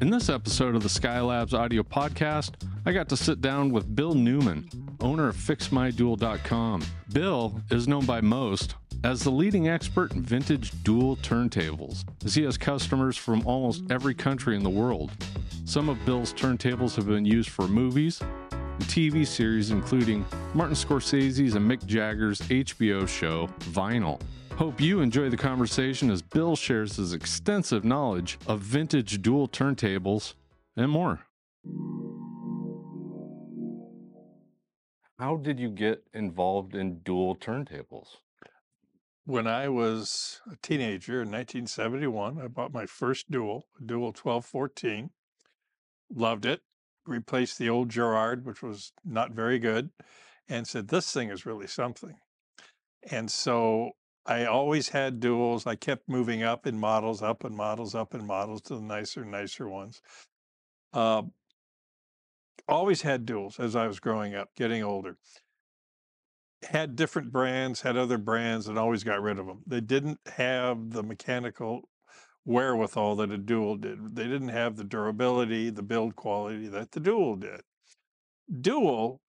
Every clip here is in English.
In this episode of the Skylabs audio podcast, I got to sit down with Bill Neumann, owner of FixMyDual.com. Bill is known by most as the leading expert in vintage dual turntables, as he has customers from almost every country in the world. Some of Bill's turntables have been used for movies and TV series, including Martin Scorsese's and Mick Jagger's HBO show, Vinyl. Hope you enjoy the conversation as Bill shares his extensive knowledge of vintage dual turntables and more. How did you get involved in dual turntables? When I was a teenager in 1971, I bought my first dual, a dual 1214. Loved it. Replaced the old Garrard, which was not very good, and said, This thing is really something. And so I always had duals. I kept moving up in models, up in models, up in models to the nicer, nicer ones. Uh, always had duals as I was growing up, getting older. Had different brands, had other brands, and always got rid of them. They didn't have the mechanical wherewithal that a dual did. They didn't have the durability, the build quality that the dual did. Dual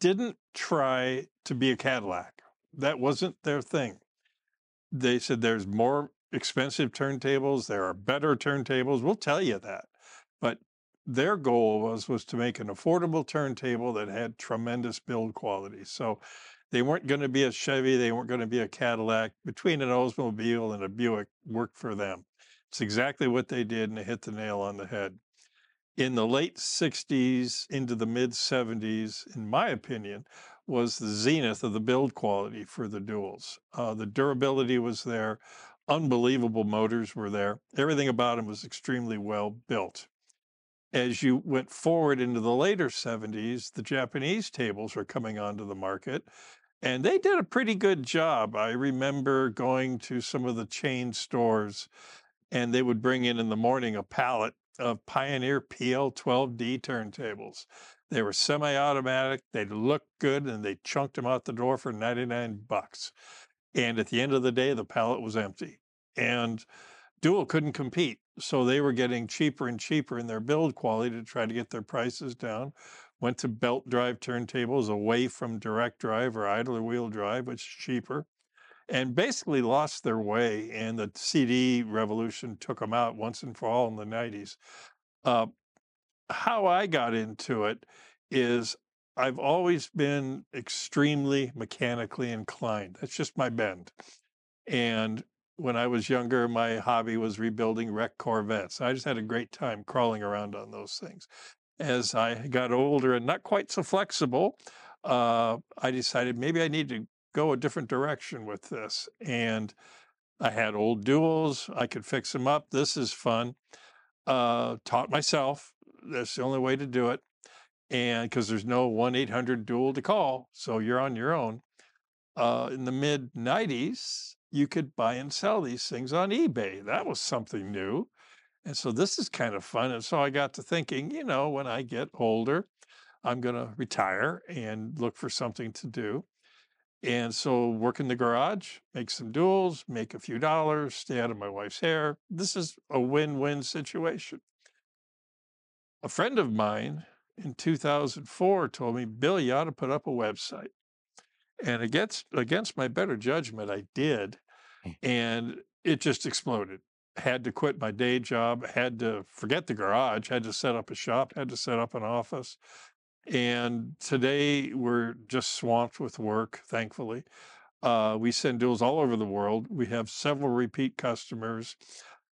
didn't try to be a Cadillac. That wasn't their thing they said there's more expensive turntables, there are better turntables. We'll tell you that. But their goal was was to make an affordable turntable that had tremendous build quality. So they weren't going to be a Chevy, they weren't going to be a Cadillac. Between an Oldsmobile and a Buick worked for them. It's exactly what they did, and they hit the nail on the head. In the late 60s into the mid 70s, in my opinion, was the zenith of the build quality for the duals. Uh, the durability was there, unbelievable motors were there. Everything about them was extremely well built. As you went forward into the later 70s, the Japanese tables were coming onto the market, and they did a pretty good job. I remember going to some of the chain stores, and they would bring in in the morning a pallet of Pioneer PL12D turntables. They were semi-automatic. They looked good, and they chunked them out the door for 99 bucks. And at the end of the day, the pallet was empty. And Dual couldn't compete, so they were getting cheaper and cheaper in their build quality to try to get their prices down. Went to belt drive turntables away from direct drive or idler wheel drive, which is cheaper, and basically lost their way. And the CD revolution took them out once and for all in the 90s. Uh, how I got into it is I've always been extremely mechanically inclined. That's just my bend. And when I was younger, my hobby was rebuilding wrecked Corvettes. I just had a great time crawling around on those things. As I got older and not quite so flexible, uh, I decided maybe I need to go a different direction with this. And I had old duals. I could fix them up. This is fun. Uh, taught myself. That's the only way to do it. And because there's no 1 800 dual to call. So you're on your own. Uh, in the mid 90s, you could buy and sell these things on eBay. That was something new. And so this is kind of fun. And so I got to thinking, you know, when I get older, I'm going to retire and look for something to do. And so work in the garage, make some duals, make a few dollars, stay out of my wife's hair. This is a win-win situation. A friend of mine in 2004 told me, Bill, you ought to put up a website. And against against my better judgment, I did. Hmm. And it just exploded. Had to quit my day job, had to forget the garage, had to set up a shop, had to set up an office. And today we're just swamped with work, thankfully. Uh, we send duals all over the world. We have several repeat customers.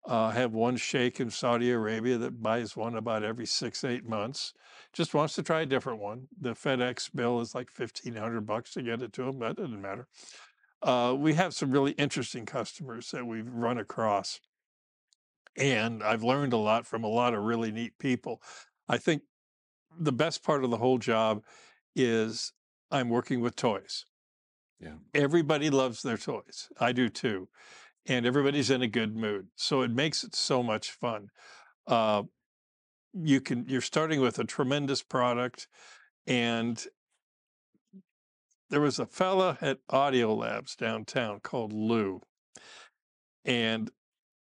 Uh, have one sheikh in Saudi Arabia that buys one about every six, eight months. Just wants to try a different one. The FedEx bill is like fifteen hundred bucks to get it to him. That doesn't matter. Uh, we have some really interesting customers that we've run across, and I've learned a lot from a lot of really neat people. I think the best part of the whole job is I'm working with toys. Yeah. Everybody loves their toys. I do too. And everybody's in a good mood. So it makes it so much fun. Uh, you can you're starting with a tremendous product and there was a fella at Audio Labs downtown called Lou. And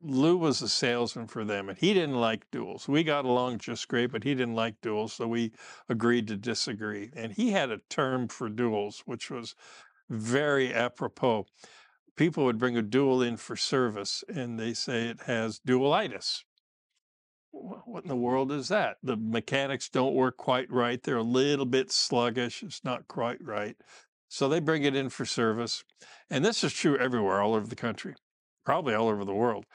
Lou was a salesman for them and he didn't like duals. We got along just great, but he didn't like duals, So we agreed to disagree. And he had a term for duals, which was very apropos. People would bring a dual in for service and they say it has dualitis. What in the world is that? The mechanics don't work quite right. They're a little bit sluggish. It's not quite right. So they bring it in for service. And this is true everywhere, all over the country, probably all over the world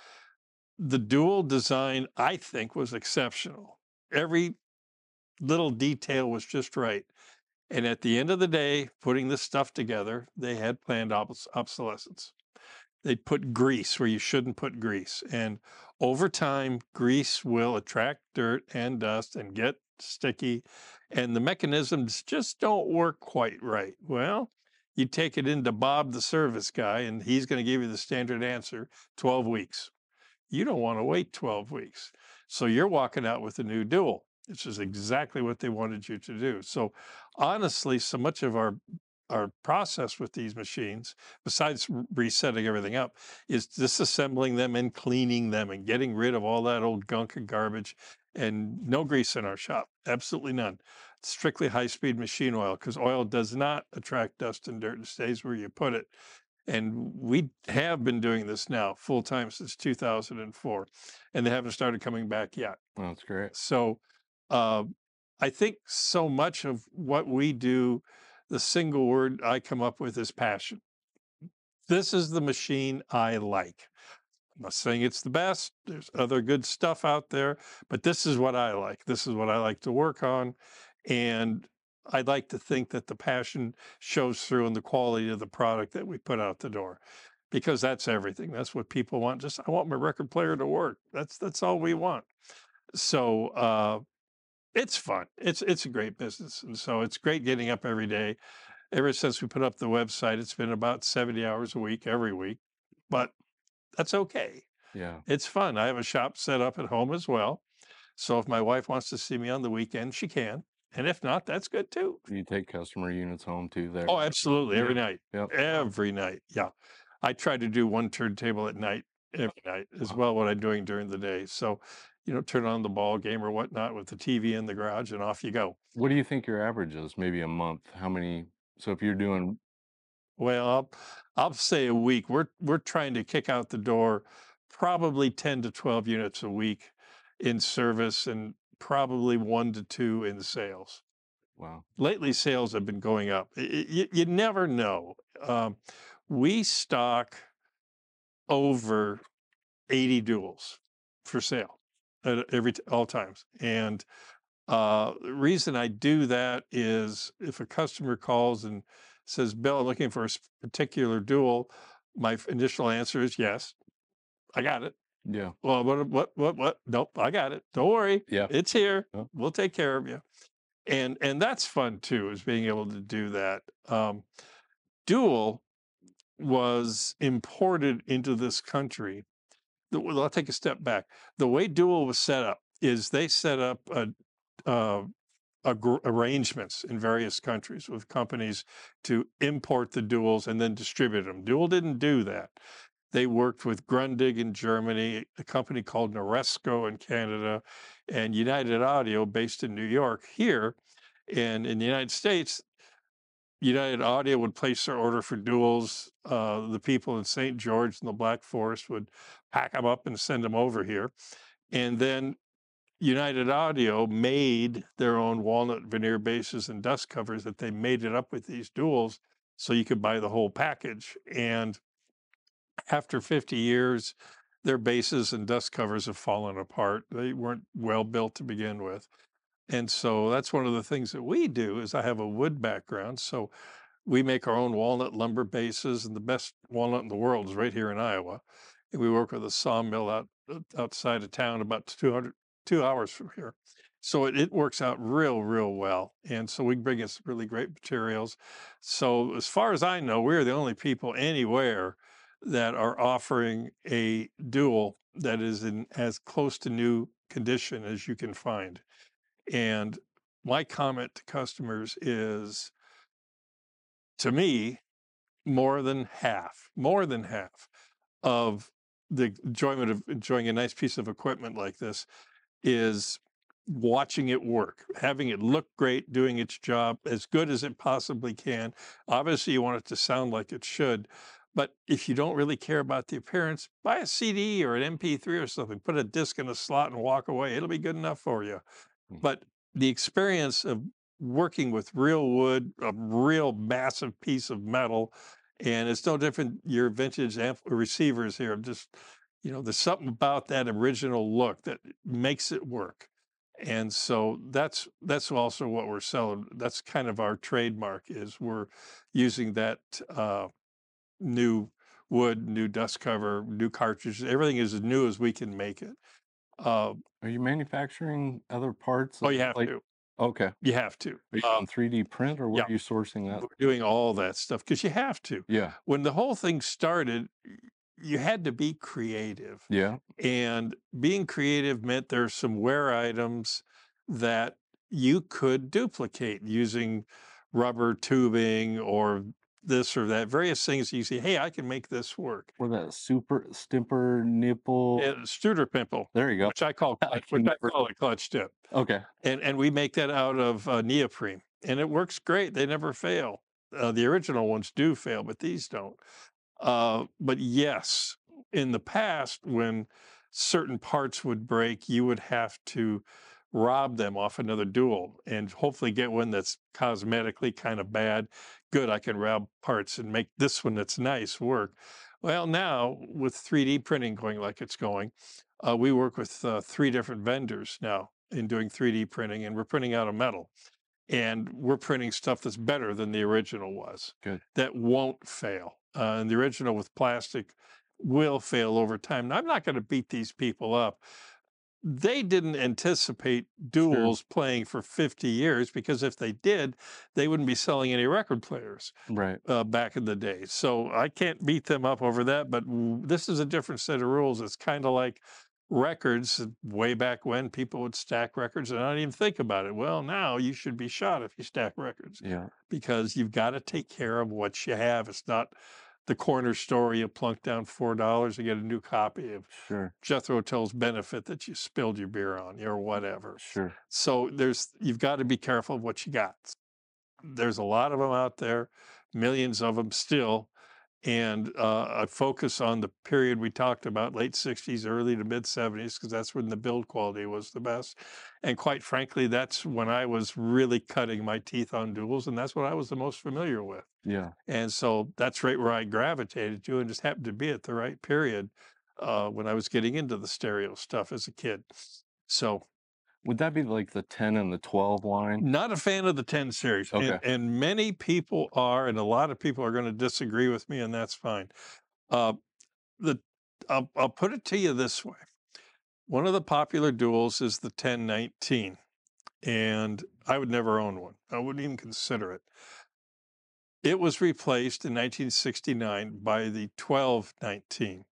the dual design, I think, was exceptional. Every little detail was just right. And at the end of the day, putting this stuff together, they had planned obs- obsolescence. They put grease where you shouldn't put grease. And over time, grease will attract dirt and dust and get sticky. And the mechanisms just don't work quite right. Well, you take it into Bob, the service guy, and he's going to give you the standard answer 12 weeks you don't want to wait 12 weeks. So you're walking out with a new dual. This is exactly what they wanted you to do. So honestly, so much of our our process with these machines, besides resetting everything up, is disassembling them and cleaning them and getting rid of all that old gunk and garbage. And no grease in our shop, absolutely none. Strictly high speed machine oil because oil does not attract dust and dirt. and stays where you put it. And we have been doing this now full time since 2004, and they haven't started coming back yet. That's great. So uh, I think so much of what we do, the single word I come up with is passion. This is the machine I like. I'm not saying it's the best. There's other good stuff out there, but this is what I like. This is what I like to work on. And I'd like to think that the passion shows through in the quality of the product that we put out the door because that's everything. That's what people want. Just I want my record player to work. That's that's all we want. So uh, it's fun. It's it's a great business, and so it's great getting up every day. Ever since we put up the website, it's been about seventy hours a week every week, but that's okay. Yeah, it's fun. I have a shop set up at home as well. So if my wife wants to see me on the weekend, she can. And if not, that's good too. You take customer units home too there. Oh, absolutely. Every Yeah. night. Yep. Every night. Yeah. I try to do one turntable at night every night as well what I'm doing during the day. So, you know, turn on the ball game or whatnot with the TV in the garage and off you go. What do you think your average is? Maybe a month. How many? So if you're doing, Well, I'll, I'll say a week. We're we're trying to kick out the door probably 10 to 12 units a week in service and probably one to two in sales. wow, lately sales have been going up. You, you never know. Um, we stock over 80 duals for sale at every all times. And uh, the reason I do that is if a customer calls and says, "Bill, I'm looking for a particular dual," my initial answer is yes, I got it. yeah, Well, what, what, what, what? Nope, I got it. Don't worry yeah, it's here Yeah. we'll take care of you and and that's fun too is being able to do that um dual was imported into this country the- well, i'll take a step back the way dual was set up is they set up a, uh, arrangements in various countries with companies to import the duals and then distribute them dual didn't do that they worked with Grundig in Germany, a company called Noresco in Canada, and United Audio based in New York here. And in the United States, United Audio would place their order for duals. Uh, the people in St. George and the Black Forest would pack them up and send them over here. And then United Audio made their own walnut veneer bases and dust covers that they made it up with these duals so you could buy the whole package. And after 50 years, their bases and dust covers have fallen apart. They weren't well built to begin with. And so that's one of the things that we do is I have a wood background. So we make our own walnut lumber bases and the best walnut in the world is right here in Iowa. And we work with a sawmill out uh, outside of town about 200, two hours from here. So it, it works out real, real well. And so we bring in some really great materials. So as far as I know, we're the only people anywhere that are offering a dual that is in as close to new condition as you can find. And my comment to customers is to me, more than half, more than half of the enjoyment of enjoying a nice piece of equipment like this is watching it work, having it look great, doing its job as good as it possibly can. Obviously, you want it to sound like it should. But if you don't really care about the appearance, buy a CD or an MP3 or something, put a disc in a slot and walk away. It'll be good enough for you. Mm. But the experience of working with real wood, a real massive piece of metal, and it's no different. Your vintage amp- receivers here, just you know, there's something about that original look that makes it work. And so that's that's also what we're selling. That's kind of our trademark is we're using that uh, new wood, new dust cover, new cartridges. Everything is as new as we can make it. Uh, Are you manufacturing other parts? oh, you have like- to. Okay. You have to. Are you Um, on 3D print or where yeah. are you sourcing that? we're doing all that stuff because you have to. Yeah. When the whole thing started, you had to be creative. Yeah. And being creative meant there's some wear items that you could duplicate using rubber tubing or this or that, various things you say, hey, I can make this work. Or that super stimper nipple. And Studer pimple, There you go. which I call I clutch, can which I call a clutch tip. Okay. And and we make that out of uh, neoprene. And it works great. They never fail. Uh, the original ones do fail, but these don't. Uh, but yes, in the past, when certain parts would break, you would have to rob them off another dual and hopefully get one that's cosmetically kind of bad. Good, I can rob parts and make this one that's nice work. Well, now with 3D printing going like it's going, uh, we work with uh, three different vendors now in doing 3D printing, and we're printing out of metal. And we're printing stuff that's better than the original was. Good. That won't fail. Uh, and the original with plastic will fail over time. Now, I'm not going to beat these people up. They didn't anticipate duals playing for 50 years because if they did, they wouldn't be selling any record players Right. uh, back in the day. So I can't beat them up over that. But w- this is a different set of rules. It's kind of like records uh, way back when people would stack records and not even think about it. Well, now you should be shot if you stack records Yeah. because you've got to take care of what you have. It's not the corner store you plunk down four dollars to get a new copy of Sure. Jethro Tull's benefit that you spilled your beer on or whatever. Sure. So there's you've got to be careful of what you got. There's a lot of them out there, millions of them still, and uh, I focus on the period we talked about, late '60s, early to mid '70s, because that's when the build quality was the best. And quite frankly, that's when I was really cutting my teeth on duals, and that's what I was the most familiar with. Yeah. And so that's right where I gravitated to, and just happened to be at the right period uh, when I was getting into the stereo stuff as a kid. So Would that be like the 10 and the 12 line? not a fan of the 10 series. And, Okay. and many people are, and a lot of people are going to disagree with me, and that's fine. Uh, the I'll, I'll put it to you this way. One of the popular duals is the 1019, and I would never own one. I wouldn't even consider it. It was replaced in 1969 by the 1219,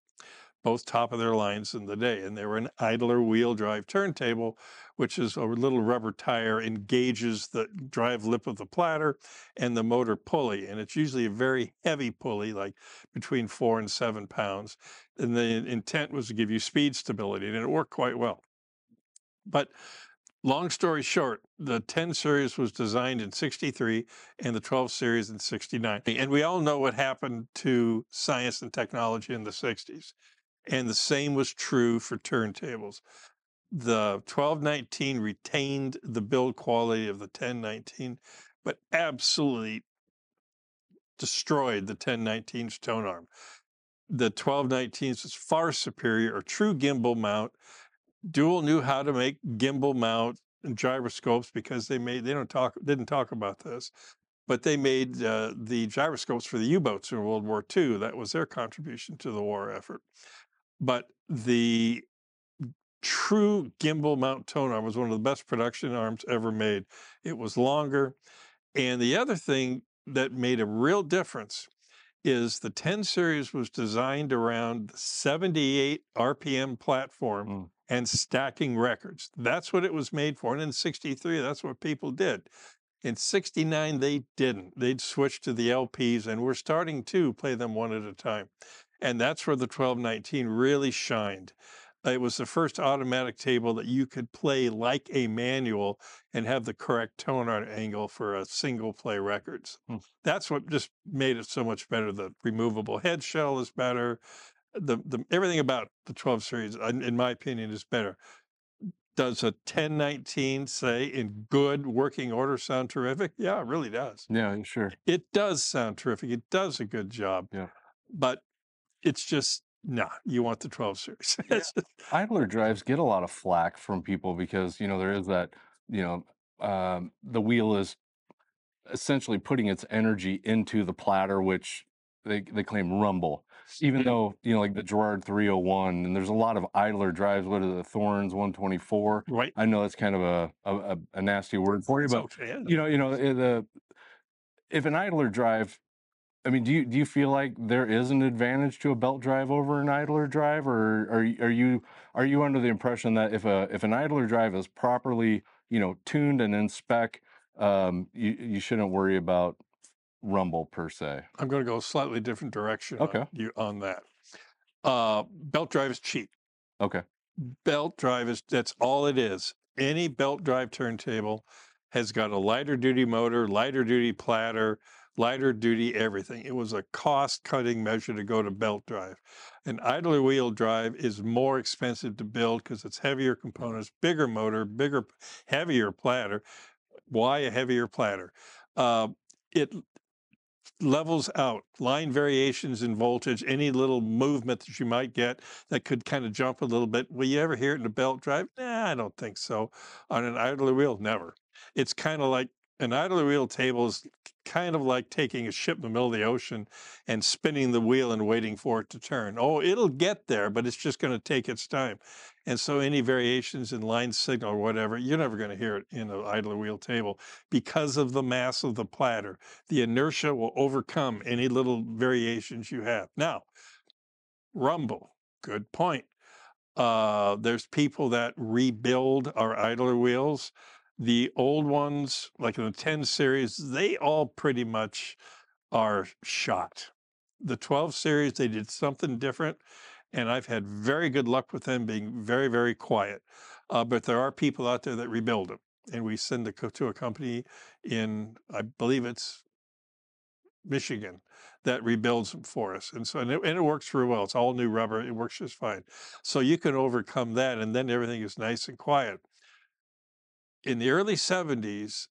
both top of their lines in the day. And they were an idler wheel drive turntable, which is a little rubber tire engages the drive lip of the platter and the motor pulley. And it's usually a very heavy pulley, like between four and seven pounds. And the intent was to give you speed stability, and it worked quite well. But long story short, the 10 series was designed in 63 and the 12 series in 69. And we all know what happened to science and technology in the 60s. And the same was true for turntables. The 1219 retained the build quality of the 1019, but absolutely destroyed the 1019's tone arm. The 1219s was far superior, a true gimbal mount. Dual knew how to make gimbal mount and gyroscopes because they made they don't talk didn't talk about this, but they made uh, the gyroscopes for the U-boats in World War II. That was their contribution to the war effort. But the true gimbal mount tone arm was one of the best production arms ever made. It was longer, and the other thing that made a real difference is the 10 series was designed around the 78 RPM platform Mm. and stacking records. That's what it was made for. And in 63, that's what people did. In 69, they didn't. They'd switch to the LPs, and we're starting to play them one at a time. And that's where the 1219 really shined. It was the first automatic table that you could play like a manual and have the correct tone angle for a single play records. Hmm. That's what just made it so much better. The removable head shell is better. The, the everything about the 12 series, in in my opinion, is better. Does a 1019 say in good working order sound terrific? Yeah, it really does. Yeah, sure. It does sound terrific. It does a good job. Yeah. But it's just nah, you want the 12 series. Yeah. Idler drives get a lot of flack from people because you know there is that you know um, the wheel is essentially putting its energy into the platter which they, they claim rumble even though you know like the Garrard 301 and there's a lot of idler drives what are the Thorens 124 right. i know that's kind of a a, a- a nasty word for you but okay. you know you know eh, the if an idler drive I mean, do you do you feel like there is an advantage to a belt drive over an idler drive, or are are you are you under the impression that if a if an idler drive is properly you know tuned and in spec, um, you you shouldn't worry about rumble per se? I'm going to go a slightly different direction Okay. on, you, on that. Uh, belt drive is cheap. Okay, Belt drive is that's all it is. Any belt drive turntable has got a lighter duty motor, lighter duty platter, lighter duty everything. It was a cost cutting measure to go to belt drive. An idler wheel drive is more expensive to build because it's heavier components, bigger motor, bigger, heavier platter. Why a heavier platter? Uh, it levels out line variations in voltage, any little movement that you might get that could kind of jump a little bit. Will you ever hear it in a belt drive? Nah, I don't think so. On an idler wheel, never. It's kind of like an idler wheel table is kind of like taking a ship in the middle of the ocean and spinning the wheel and waiting for it to turn. Oh, it'll get there, but it's just going to take its time. And so any variations in line signal or whatever, you're never going to hear it in an idler wheel table because of the mass of the platter. The inertia will overcome any little variations you have. Now, rumble, good point. Uh, there's people that rebuild our idler wheels. The old ones, like in the 10 series, they all pretty much are shot. The 12 series, they did something different, and I've had very good luck with them being very, very quiet. Uh, but there are people out there that rebuild them, and we send co- to a company in, I believe it's Michigan, that rebuilds them for us. And so, and it, and it works real well. It's all new rubber. It works just fine. So you can overcome that, and then everything is nice and quiet. In the early 70s,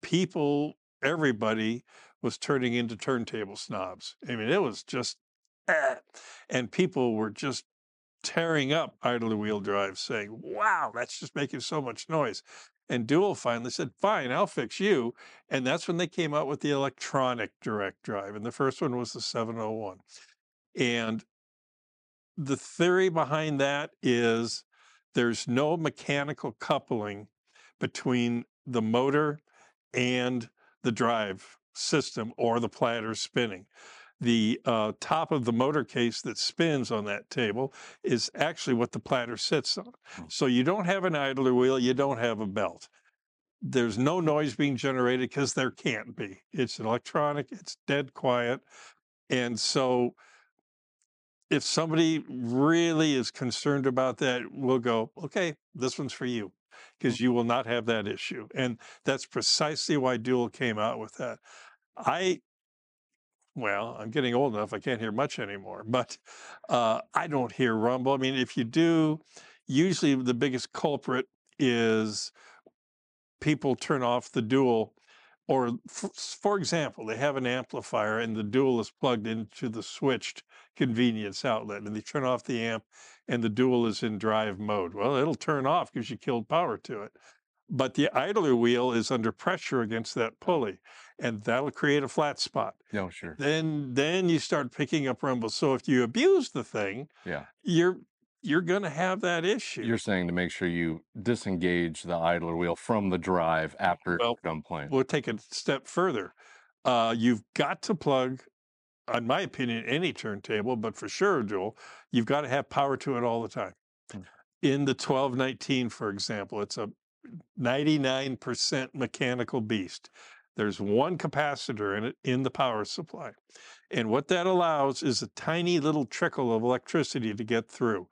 people, everybody was turning into turntable snobs. I mean, it was just, eh. and people were just tearing up idler wheel drives, saying, wow, that's just making so much noise. And Dual finally said, fine, I'll fix you. And that's when they came out with the electronic direct drive. And the first one was the 701. And the theory behind that is there's no mechanical coupling between the motor and the drive system or the platter spinning. The uh, top of the motor case that spins on that table is actually what the platter sits on. So you don't have an idler wheel, you don't have a belt. There's no noise being generated because there can't be. It's electronic, it's dead quiet. And so if somebody really is concerned about that, we'll go, okay, this one's for you because you will not have that issue. And that's precisely why Dual came out with that. I, well, I'm getting old enough, I can't hear much anymore, but uh, I don't hear rumble. I mean, if you do, usually the biggest culprit is people turn off the dual or for, example they have an amplifier and the dual is plugged into the switched convenience outlet and they turn off the amp and the dual is in drive mode well it'll turn off because you killed power to it but the idler wheel is under pressure against that pulley and that'll create a flat spot no, sure, then then you start picking up rumble so if you abuse the thing yeah. you're you're going to have that issue You're saying to make sure you disengage the idler wheel from the drive after it's Well, done playing. we'll take it a step further. Uh, you've got to plug, in my opinion, any turntable, but for sure, dual, you've got to have power to it all the time. Hmm. In the 1219, for example, it's a 99% mechanical beast. There's one capacitor in it in the power supply. And what that allows is a tiny little trickle of electricity to get through.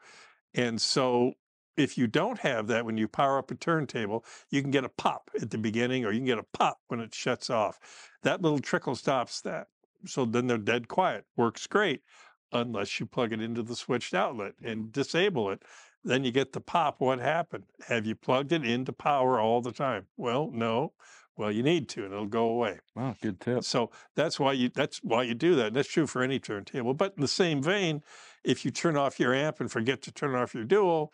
And so if you don't have that when you power up a turntable, you can get a pop at the beginning or you can get a pop when it shuts off. That little trickle stops that. So then they're dead quiet. Works great unless you plug it into the switched outlet and disable it. Then you get the pop. What happened? Have you plugged it into power all the time? Well, no. Well, you need to, and it'll go away. Wow, good tip. So that's why you that's why you do that. And that's true for any turntable. But in the same vein, if you turn off your amp and forget to turn off your dual,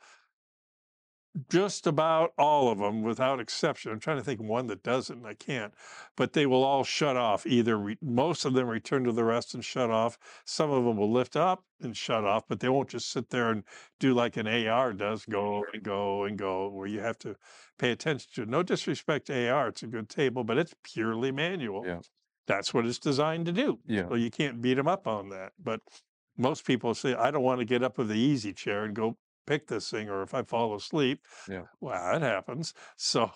just about all of them without exception i'm trying to think of one that doesn't and i can't but they will all shut off either re- most of them return to the rest and shut off some of them will lift up and shut off but they won't just sit there and do like an ar does go and go and go where you have to pay attention to no disrespect to ar it's a good table but it's purely manual Yeah. that's what it's designed to do Yeah. so you can't beat them up on that but most people say i don't want to get up with the easy chair and go pick this thing or if I fall asleep. Yeah. Well, that happens. So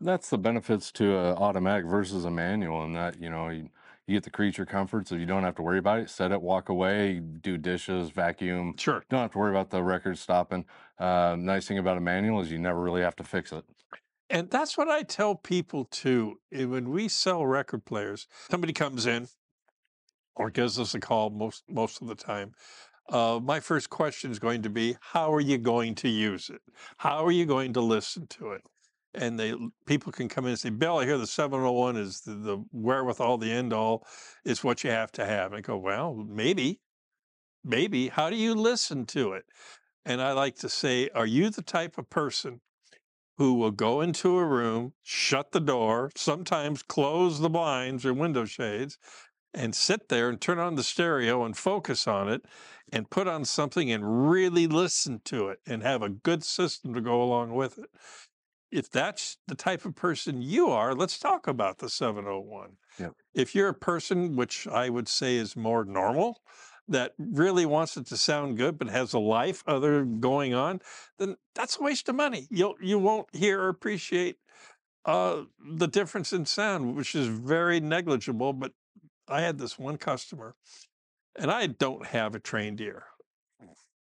That's the benefits to a automatic versus a manual, and that you know you, you get the creature comforts so you don't have to worry about it. Set it, walk away, do dishes, vacuum. sure. Don't have to worry about the record stopping. Uh, nice thing about a manual is you never really have to fix it. And that's what I tell people too. eh, When we sell record players, somebody comes in or gives us a call most most of the time. Uh, my first question is going to be, how are you going to use it? How are you going to listen to it? And they people can come in and say, Bill, I hear the 701 is the, the wherewithal, the end all, is what you have to have. And I go, well, maybe, maybe. How do you listen to it? And I like to say, are you the type of person who will go into a room, shut the door, sometimes close the blinds or window shades, and sit there and turn on the stereo and focus on it and put on something and really listen to it and have a good system to go along with it. If that's the type of person you are, let's talk about the 701. Yep. If you're a person, which I would say is more normal, that really wants it to sound good but has a life other going on, then that's a waste of money. You'll you won't hear or appreciate uh, the difference in sound, which is very negligible. But I had this one customer, and I don't have a trained ear.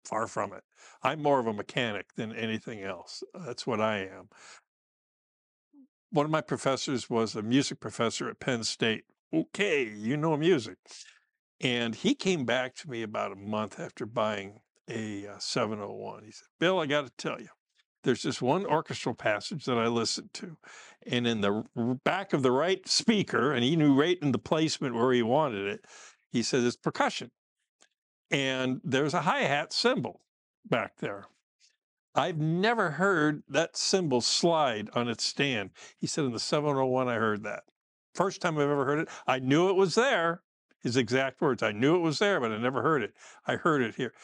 Far from it. I'm more of a mechanic than anything else. That's what I am. One of my professors was a music professor at Penn State. Okay, you know music. And he came back to me about a month after buying a uh, 701. He said, Bill, I got to tell you, there's this one orchestral passage that I listened to. And in the back of the right speaker, and he knew right in the placement where he wanted it, he said, it's percussion. And there's a hi hat cymbal back there. I've never heard that cymbal slide on its stand. He said, in the 701, I heard that. First time I've ever heard it. I knew it was there. His exact words. I knew it was there, but I never heard it. I heard it here.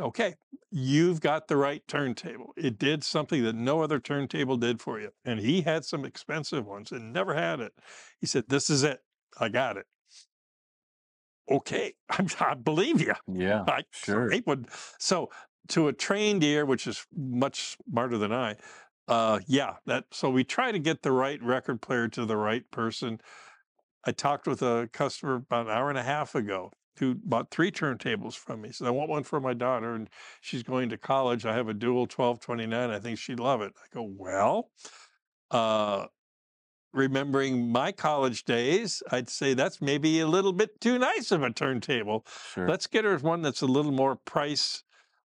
Okay, you've got the right turntable. It did something that no other turntable did for you. And he had some expensive ones and never had it. He said, This is it. I got it. Okay, I, I believe you. Yeah, I, sure. I would. So to a trained ear, which is much smarter than I, uh, yeah, that. So we try to get the right record player to the right person. I talked with a customer about an hour and a half ago who bought three turntables from me. Said, I want one for my daughter, and she's going to college. I have a dual 1229. I think she'd love it. I go, well, uh, remembering my college days, I'd say that's maybe a little bit too nice of a turntable. Sure. Let's get her one that's a little more price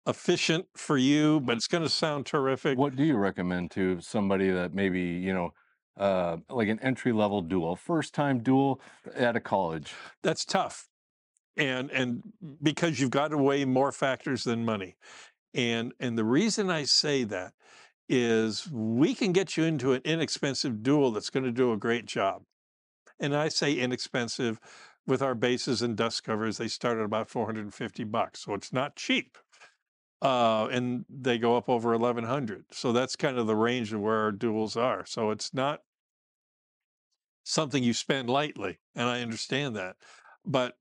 efficient for you, but it's going to sound terrific. What do you recommend to somebody that maybe, you know, uh, like an entry level dual, first time dual at a college? That's tough. And and because you've got to weigh more factors than money. And and the reason I say that is we can get you into an inexpensive dual that's going to do a great job. And I say inexpensive with our bases and dust covers, they start at about 450 bucks. So it's not cheap. Uh, and they go up over 1100. So that's kind of the range of where our duals are. So it's not something you spend lightly. And I understand that. But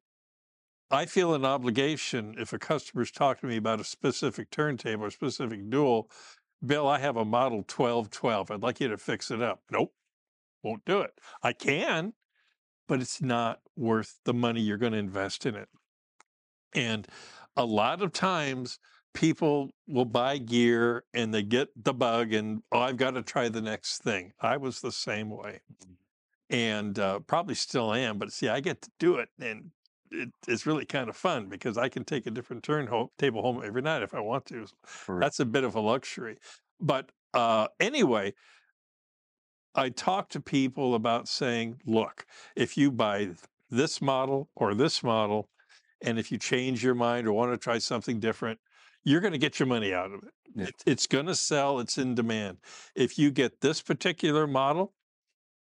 I feel an obligation if a customer's talking to me about a specific turntable or specific dual, Bill, I have a model 1212. I'd like you to fix it up. Nope. won't do it. I can, but it's not worth the money you're going to invest in it. And a lot of times people will buy gear and they get the bug and oh i've got to try the next thing i was the same way and uh, probably still am but see i get to do it and it, it's really kind of fun because i can take a different turn home, table home every night if i want to that's a bit of a luxury but uh, anyway i talk to people about saying look if you buy this model or this model and if you change your mind or want to try something different you're going to get your money out of it. Yeah. it it's going to sell. It's in demand. If you get this particular model,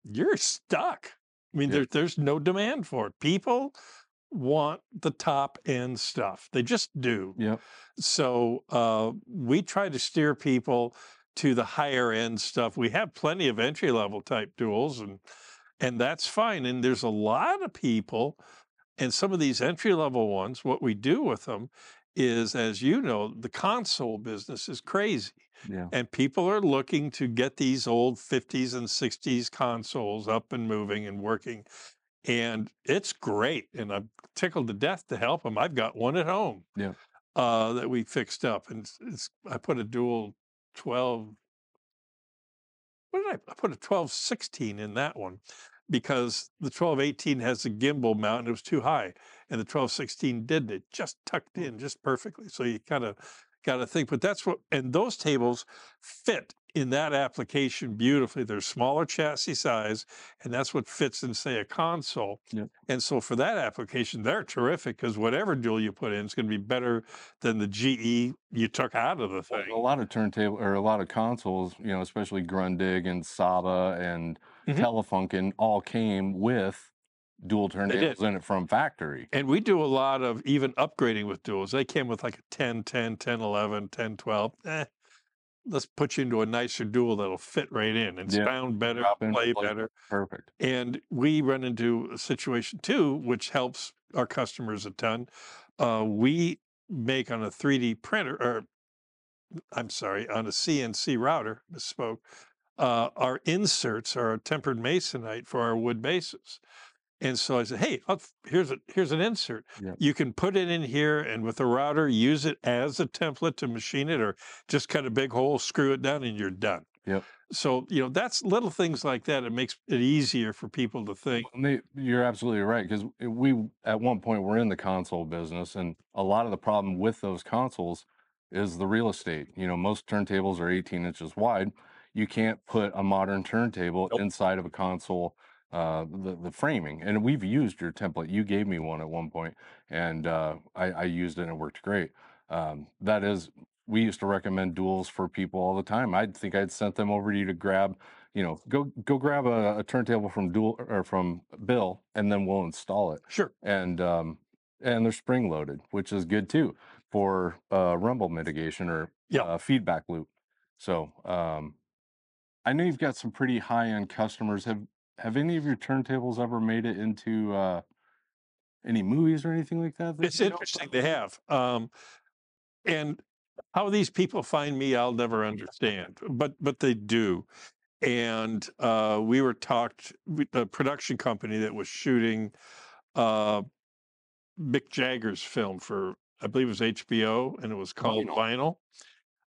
you're stuck. I mean, Yeah. there, there's no demand for it. People want the top end stuff. They just do. Yep. So uh, we try to steer people to the higher end stuff. We have plenty of entry level type duals, and and that's fine. And there's a lot of people, and some of these entry level ones. What we do with them is, as you know, the console business is crazy, Yeah. and people are looking to get these old 50s and 60s consoles up and moving and working. And it's great, and I'm tickled to death to help them. I've got one at home Yeah. uh, that we fixed up, and it's, it's I put a dual 12. What did I? I put a 12 16 in that one because the twelve eighteen has a gimbal mount and it was too high, and the twelve sixteen didn't. It just tucked in just perfectly. So you kind of got to think, but that's what, and those tables fit in that application beautifully. They're smaller chassis size, and that's what fits in, say, a console. Yep. And so for that application, they're terrific because whatever dual you put in is going to be better than the GE you took out of the Well, thing. A lot of turntable or a lot of consoles, you know, especially Grundig and Saba and Mhm. Telefunken, all came with dual turntables in it from factory. And we do a lot of even upgrading with duals. They came with like a 10, 10, 10, 11, 10, 12. Eh, let's put you into a nicer dual that'll fit right in and Yeah. sound better, in, play plug better. Perfect. And we run into a situation too, which helps our customers a ton. Uh, we make on a 3D printer, or I'm sorry, on a CNC router, misspoke. Uh, our inserts are tempered masonite for our wood bases. And so I said, "Hey, here's a here's an insert. Yep. You can put it in here, and with a router, use it as a template to machine it, or just cut a big hole, screw it down, and you're done." Yep. So you know that's little things like that. It makes it easier for people to think. They, you're absolutely right because we at one point were in the console business, and a lot of the problem with those consoles is the real estate. You know, most turntables are 18 inches wide. You can't put a modern turntable Nope. inside of a console. Uh, the the framing, and we've used your template. You gave me one at one point, and uh, I, I used it and it worked great. Um, that is, we used to recommend duals for people all the time. I think I'd sent them over to you to grab you know, go go grab a, a turntable from dual or from Bill, and then we'll install it. Sure. And um, and they're spring loaded, which is good too for uh, rumble mitigation or Yeah. uh, feedback loop. So um, I know you've got some pretty high end customers. Have have any of your turntables ever made it into uh, any movies or anything like that? that It's know interesting they have. Um, and how these people find me, I'll never understand, but but they do. And uh, we were talked with a production company that was shooting uh, Mick Jagger's film for I believe it was HBO, and it was called Vinyl. Vinyl.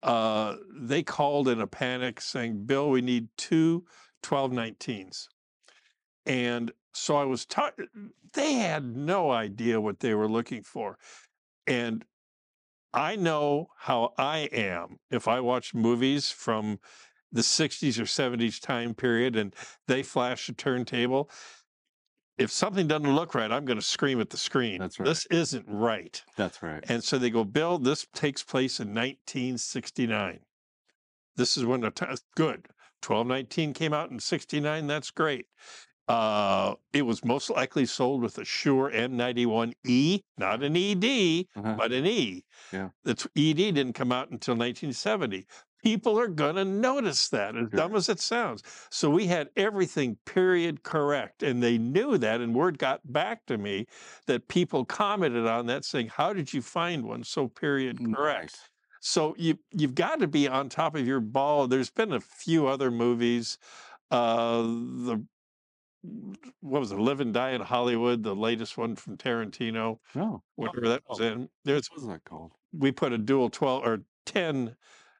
Uh, they called in a panic saying, "Bill, we need two 1219s." And so I was taught, they had no idea what they were looking for. And I know how I am if I watch movies from the 60s or 70s time period and they flash a turntable. If something doesn't look right, I'm going to scream at the screen. That's right. This isn't right. That's right. And so they go, Bill, this takes place in 1969. This is when the t- good 1219 came out in 69. That's great. Uh, it was most likely sold with a Shure M91E, not an ED, Uh-huh. but an E. Yeah. The ED didn't come out until 1970. People are going to notice that, as Sure. dumb as it sounds. So we had everything period correct, and they knew that. And word got back to me that people commented on that, saying, "How did you find one so period correct?" Nice. So you you've got to be on top of your ball. There's been a few other movies. Uh, the what was it? Live and Die in Hollywood, the latest one from Tarantino, No. whatever that was Oh. in. There's What was that called? we put a dual 12 or 10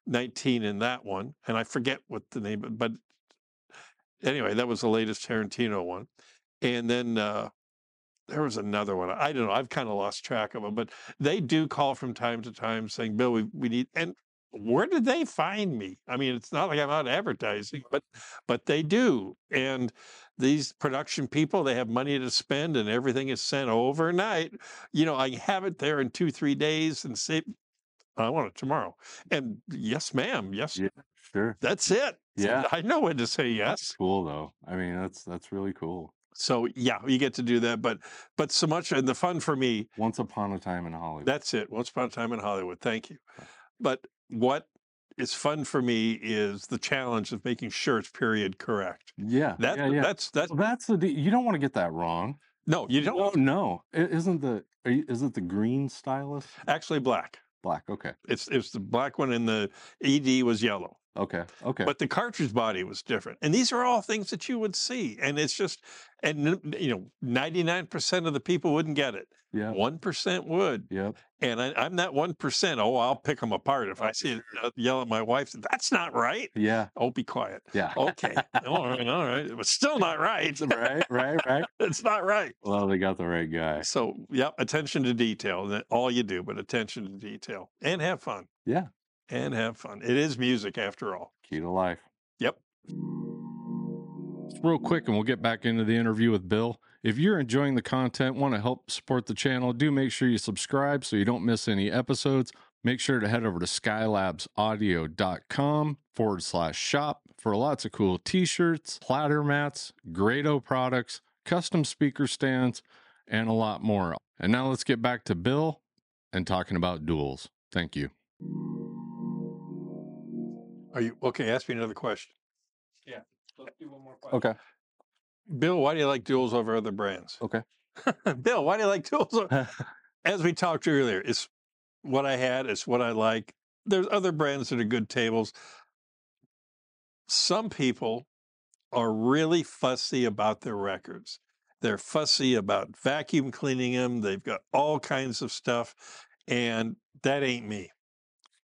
19 in that one and i forget what the name but anyway that was the latest tarantino one and then uh there was another one i don't know i've kind of lost track of them but they do call from time to time saying bill we, we need and where did they find me i mean it's not like i'm out advertising but but they do and these production people they have money to spend and everything is sent overnight you know i have it there in two three days and say I want it tomorrow. And yes, ma'am. Yes, Yeah. Sure. that's it. Yeah. I know when to say That's yes. cool though. I mean, that's that's really cool. So yeah, you get to do that. But but so much and the fun for me, Once upon a time in Hollywood. that's it. Once upon a time in Hollywood. Thank you. But what is fun for me is the challenge of making sure it's period correct. yeah. That yeah, yeah. that's that's Well, that's the you don't want to get that wrong. no, you don't no. I- Isn't the are you, is it the green stylus? actually black. Black. Okay. It's it's the black one and the ED was yellow. Okay. Okay. but the cartridge body was different and these are all things that you would see and it's just and you know 99% of the people wouldn't get it yeah. 1% would Yep. and I, i'm that 1% oh i'll pick them apart if i see it yell at my wife that's not right Yeah. oh be quiet Yeah. okay all right all right it was still not right right. Right. Right. it's not right Well, they got the right guy. so yeah attention to detail that all you do but attention to detail and have fun Yeah. And have fun it is music after all Key to life. yep Real quick, and we'll get back into the interview with Bill. If you're enjoying the content, want to help support the channel, do make sure you subscribe so you don't miss any episodes. Make sure to head over to skylabsaudio.com forward slash shop for lots of cool t shirts, platter mats, Grado products, custom speaker stands, and a lot more. And now let's get back to Bill and talking about duals. Thank you. Are you okay ask me another question Yeah. Let's do one more question. Okay. Bill, why do you like duals over other brands? Okay. Bill, why do you like duals? over- As we talked earlier, it's what I had, it's what I like. There's other brands that are good tables. Some people are really fussy about their records. They're fussy about vacuum cleaning them. They've got all kinds of stuff, and that ain't me.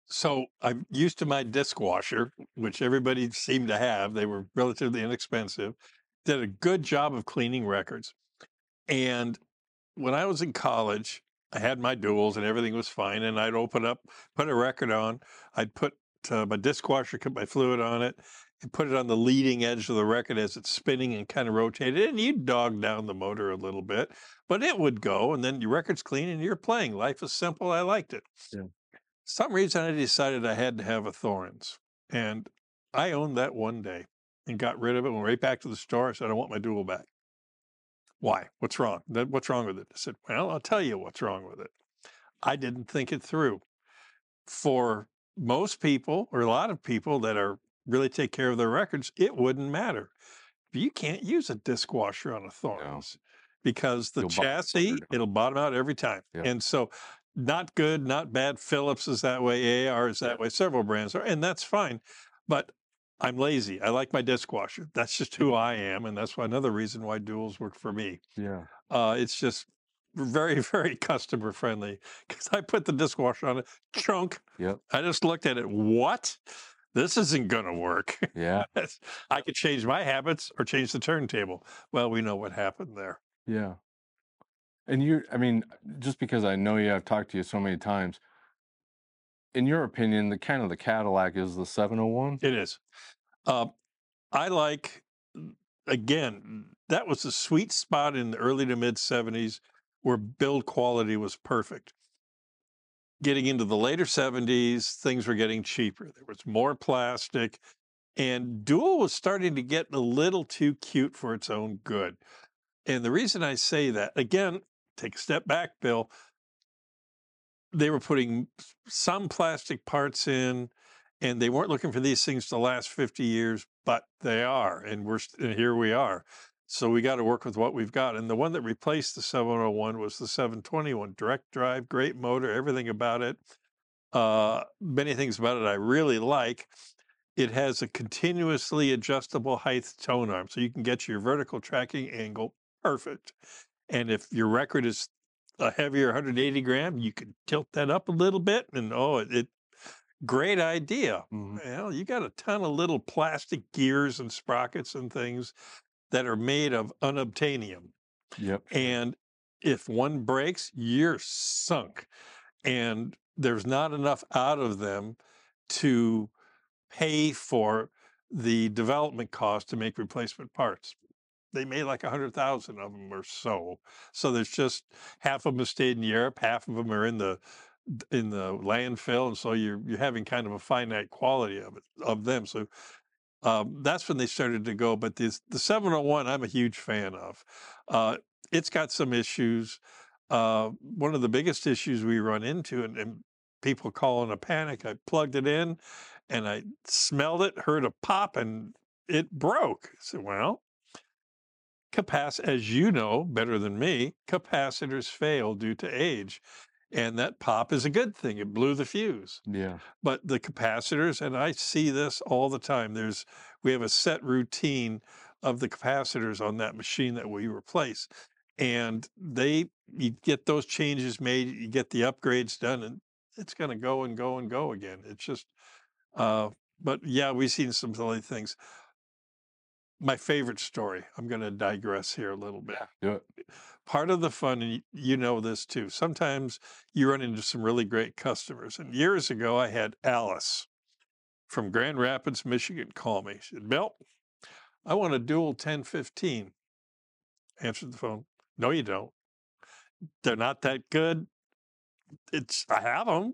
So I'm used to my disc washer, which everybody seemed to have. They were relatively inexpensive. Did a good job of cleaning records. And when I was in college, I had my duals and everything was fine. And I'd open up, put a record on. I'd put uh, my disc washer, put my fluid on it, and put it on the leading edge of the record as it's spinning and kind of rotated. And you'd dog down the motor a little bit, but it would go. And then your record's clean and you're playing. Life is simple. I liked it. Yeah. Some reason I decided I had to have a Thorens. And I owned that one day and got rid of it. Went right back to the store. I said, I want my dual back. Why? What's wrong? What's wrong with it? I said, Well, I'll tell you what's wrong with it. I didn't think it through. For most people, or a lot of people that are really take care of their records, it wouldn't matter. You can't use a disc washer on a Thorens because the You'll chassis, out. it'll bottom out every time. Yeah. And so, not good, not bad. Philips is that way, AR is that way, several brands are, and that's fine. But I'm lazy. I like my disc washer. That's just who I am, and that's why another reason why duals work for me. Yeah. Uh, it's just very, very customer friendly because I put the disc washer on it, chunk. Yep. I just looked at it. What? This isn't going to work. Yeah. I could change my habits or change the turntable. Well, we know what happened there. Yeah. And you, I mean, just because I know you, I've talked to you so many times. In your opinion, the kind of the Cadillac is the 701. It is. Uh, I like, again, that was a sweet spot in the early to mid 70s where build quality was perfect. Getting into the later 70s, things were getting cheaper. There was more plastic, and Dual was starting to get a little too cute for its own good. And the reason I say that, again, take a step back, Bill, they were putting some plastic parts in and they weren't looking for these things to last 50 years, but they are, and we're and here we are. So we got to work with what we've got. And the one that replaced the 701 was the 721, direct drive, great motor, everything about it. Uh, many things about it I really like. it has a continuously adjustable height tone arm, so you can get your vertical tracking angle perfect. And if your record is a heavier 180 gram, you can tilt that up a little bit, and oh, it, it great idea. Mhm. Well, you got a ton of little plastic gears and sprockets and things that are made of unobtainium. Yep. And if one breaks, you're sunk. And there's not enough out of them to pay for the development cost to make replacement parts. They made like a hundred thousand of them or so. So there's just half of them stayed in Europe, half of them are in the in the landfill, and so you're you're having kind of a finite quality of it of them. So um, that's when they started to go. But this, the 701, I'm a huge fan of. Uh, it's got some issues. Uh, one of the biggest issues we run into, and, and people call in a panic, I plugged it in and I smelled it, heard a pop, and it broke. I said, well, capac- as you know better than me, capacitors fail due to age. And that pop is a good thing. It blew the fuse Yeah. but the capacitors and i see this all the time there's we have a set routine of the capacitors on that machine that we replace and they you get those changes made you get the upgrades done and it's going to go and go and go again it's just uh but yeah we've seen some silly things my favorite story i'm going to digress here a little bit Do it. part of the fun, and you know this too, sometimes you run into some really great customers. And years ago, I had Alice from Grand Rapids, Michigan call me. She said, Bill, I want a dual 1015. Answered the phone. No, you don't. They're not that good. It's I have them,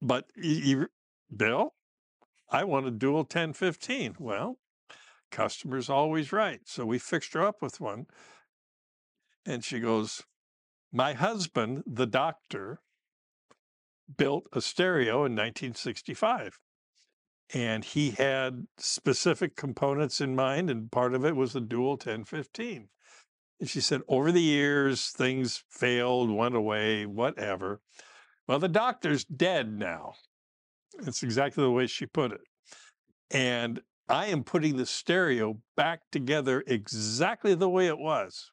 but you, you Bill, I want a dual 1015. Well, customer's always right. So we fixed her up with one. And she goes, My husband, the doctor, built a stereo in 1965. And he had specific components in mind, and part of it was the dual 1015. And she said, Over the years, things failed, went away, whatever. Well, the doctor's dead now. That's exactly the way she put it. And I am putting the stereo back together exactly the way it was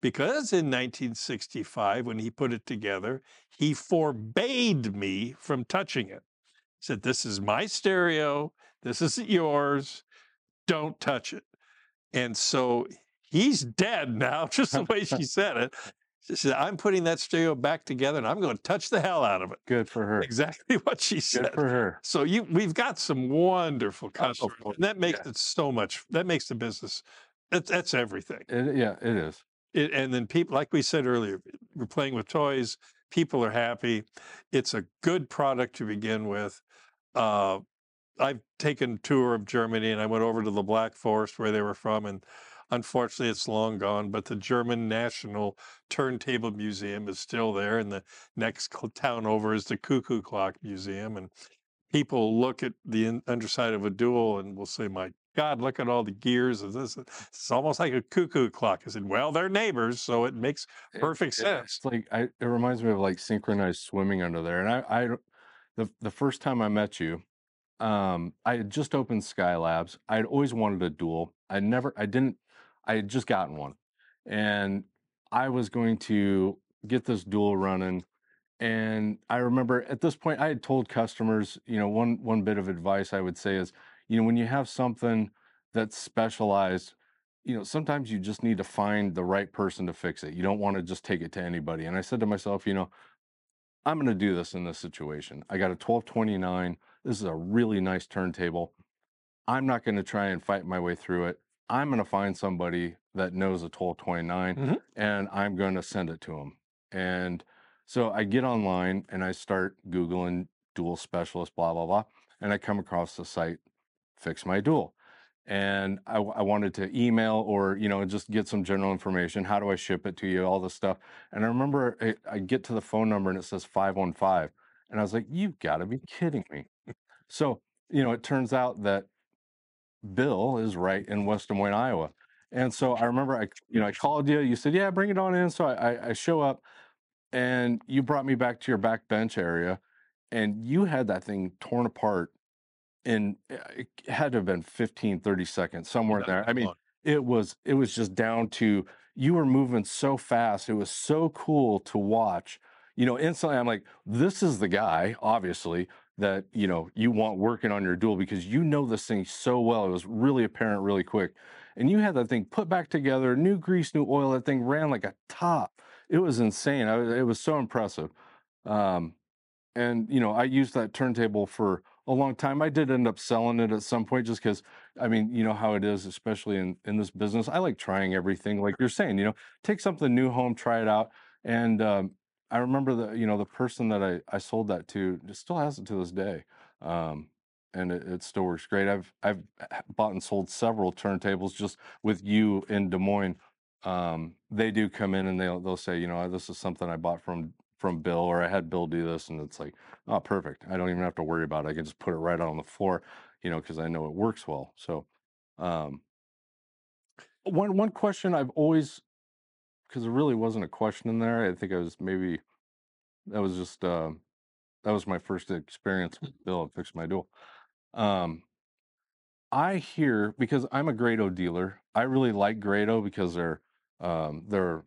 because in 1965, when he put it together, he forbade me from touching it. He said, This is my stereo. This isn't yours. Don't touch it. And so he's dead now, just the way she said it. She said, I'm putting that stereo back together and I'm going to touch the hell out of it. Good for her. Exactly what she said. Good for her. So you we've got some wonderful customers. and that makes yeah. it so much that makes the business that's that's everything. It, yeah, it is. It, and then people, like we said earlier, we're playing with toys. People are happy. It's a good product to begin with. Uh, I've taken a tour of Germany, and I went over to the Black Forest where they were from, and unfortunately, it's long gone. But the German National Turntable Museum is still there, and the next town over is the Cuckoo Clock Museum, and people look at the underside of a dual and will say, "My God, look at all the gears of this. It's almost like a cuckoo clock." I said, "Well, they're neighbors, so it makes perfect it- sense." It's like I, it reminds me of like synchronized swimming under there. And I, I, the the first time I met you, um, I had just opened Skylabs. I had always wanted a dual. I never, I didn't, I had just gotten one, and I was going to get this dual running. And I remember at this point, I had told customers, you know, one one bit of advice I would say is, you know, when you have something that's specialized you know, sometimes you just need to find the right person to fix it. You don't want to just take it to anybody. And I said to myself, you know, I'm going to do this in this situation. I got a 1229. This is a really nice turntable. I'm not going to try and fight my way through it. I'm going to find somebody that knows a 1229 Mhm. and I'm going to send it to them. And so I get online and I start Googling dual specialist, blah, blah, blah. And I come across the site, Fix My Dual and I wanted to email or you know just get some general information how do i ship it to you all this stuff and i remember I, I get to the phone number and it says 515 and i was like you've got to be kidding me so you know it turns out that bill is right in west des moines iowa and so i remember i you know i called you you said yeah bring it on in so i, I, show up and you brought me back to your back bench area and you had that thing torn apart in uh, it had to have been 15, 30 seconds, somewhere Yeah, there. I mean, it was it was just down to you were moving so fast. It was so cool to watch. You know, instantly I'm like, this is the guy, obviously, that you know you want working on your dual because you know this thing so well. It was really apparent really quick. And you had that thing put back together, new grease, new oil. That thing ran like a top. It was insane. I, it was so impressive. Um, and you know, I used that turntable for a long time. I did end up selling it at some point just because I mean, you know how it is, especially in in this business. I like trying everything, like you're saying. You know, take something new home, try it out. And um, I remember the you know the person that I I sold that to just still has it to this day, um, and it, it still works great. I've I've bought and sold several turntables just with you in Des Moines. Um, they do come in and they'll they'll say, you know, this is something I bought from from Bill, or I had Bill do this, and it's like, oh, perfect. I don't even have to worry about it. I can just put it right on the floor, you know, because I know it works well. So, um, one one question I've always, because there really wasn't a question in there. I think I was maybe that was just uh, that was my first experience with Bill and Fix My Dual. Um, I hear because I'm a Grado dealer. I really like Grado because they're um, they're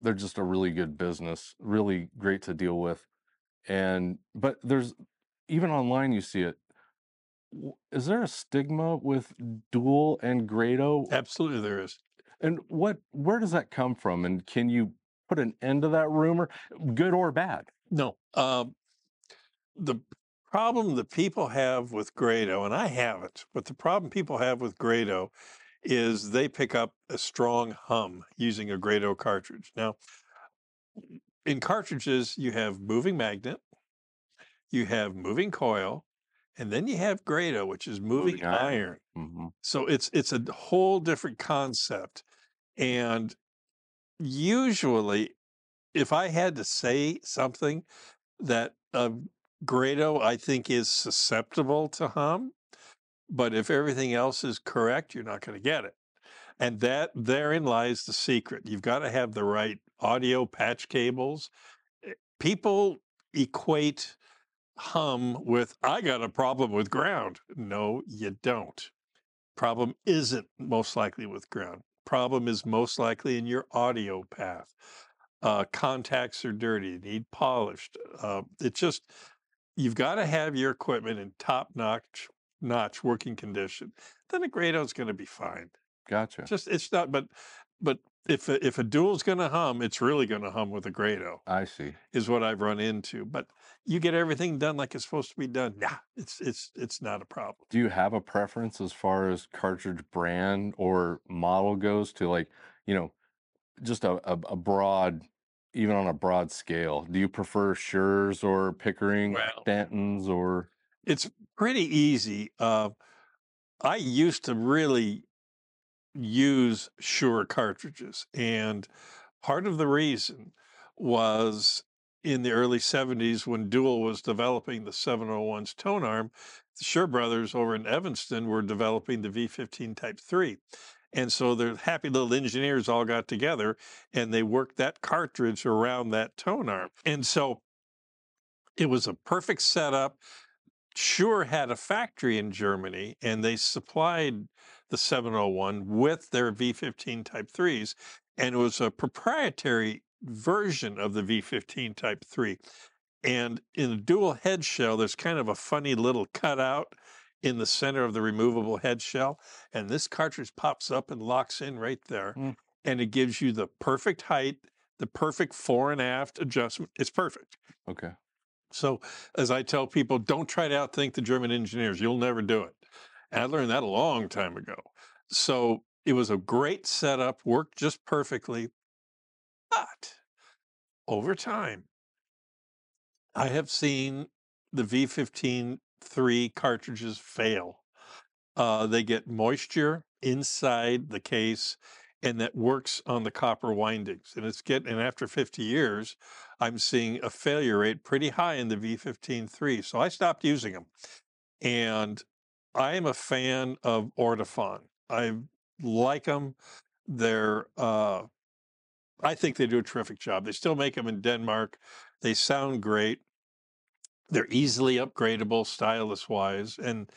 they're just a really good business, really great to deal with. And but there's even online you see it. Is there a stigma with Dual and Grado? Absolutely, there is. And what where does that come from? And can you put an end to that rumor, good or bad? No. Um, the problem that people have with Grado, and I haven't, but the problem people have with Grado is they pick up a strong hum using a Grado cartridge. Now, in cartridges, you have moving magnet, you have moving coil, and then you have Grado, which is moving, Moving iron. iron. hmm So it's it's a whole different concept. And usually if I had to say something that uh, Grado I think is susceptible to hum, but if everything else is correct, you're not going to get it. And that therein lies the secret. You've got to have the right audio patch cables. Eh, People equate hum with I got a problem with ground. No, you don't. Problem isn't most likely with ground. Problem is most likely in your audio path. Uh, contacts are dirty, need polished. Uh, it just you've got to have your equipment in top notch notch working condition. Then a Grado's going to be fine. Gotcha. Just it's not, but but if a, if a dual's going to hum, it's really going to hum with a Grado I see. is what I've run into. But you get everything done like it's supposed to be done. Nah, it's it's it's not a problem. Do you have a preference as far as cartridge brand or model goes to like, you know, just a, a, a broad, even on a broad scale? Do you prefer Shures or Pickering, Well- Stanton's or? It's pretty easy. Uh, I used to really use Shure cartridges, and part of the reason was in the early 70s when Dual was developing the 701's tone arm, the Shure brothers over in Evanston were developing the V15 Type 3. And so the happy little engineers all got together and they worked that cartridge around that tone arm. And so it was a perfect setup. Shure had a factory in Germany and they supplied the 701 with their V15 Type 3s. And it was a proprietary version of the V15 Type 3. And in a dual head shell, there's kind of a funny little cutout in the center of the removable head shell. And this cartridge pops up and locks in right there. Mm. And it gives you the perfect height, the perfect fore and aft adjustment. It's perfect. Okay. So, as I tell people, don't try to outthink the German engineers. You'll never do it. I learned that a long time ago. So, it was a great setup, worked just perfectly. But over time, I have seen the V15 3 cartridges fail. Uh, they get moisture inside the case, and that works on the copper windings. And it's getting, and after 50 years, I'm seeing a failure rate pretty high in the V15 3. So I stopped using them. And I am a fan of Ortofon. I like them. They're, uh, I think they do a terrific job. They still make them in Denmark. They sound great. They're easily upgradable, stylus wise, and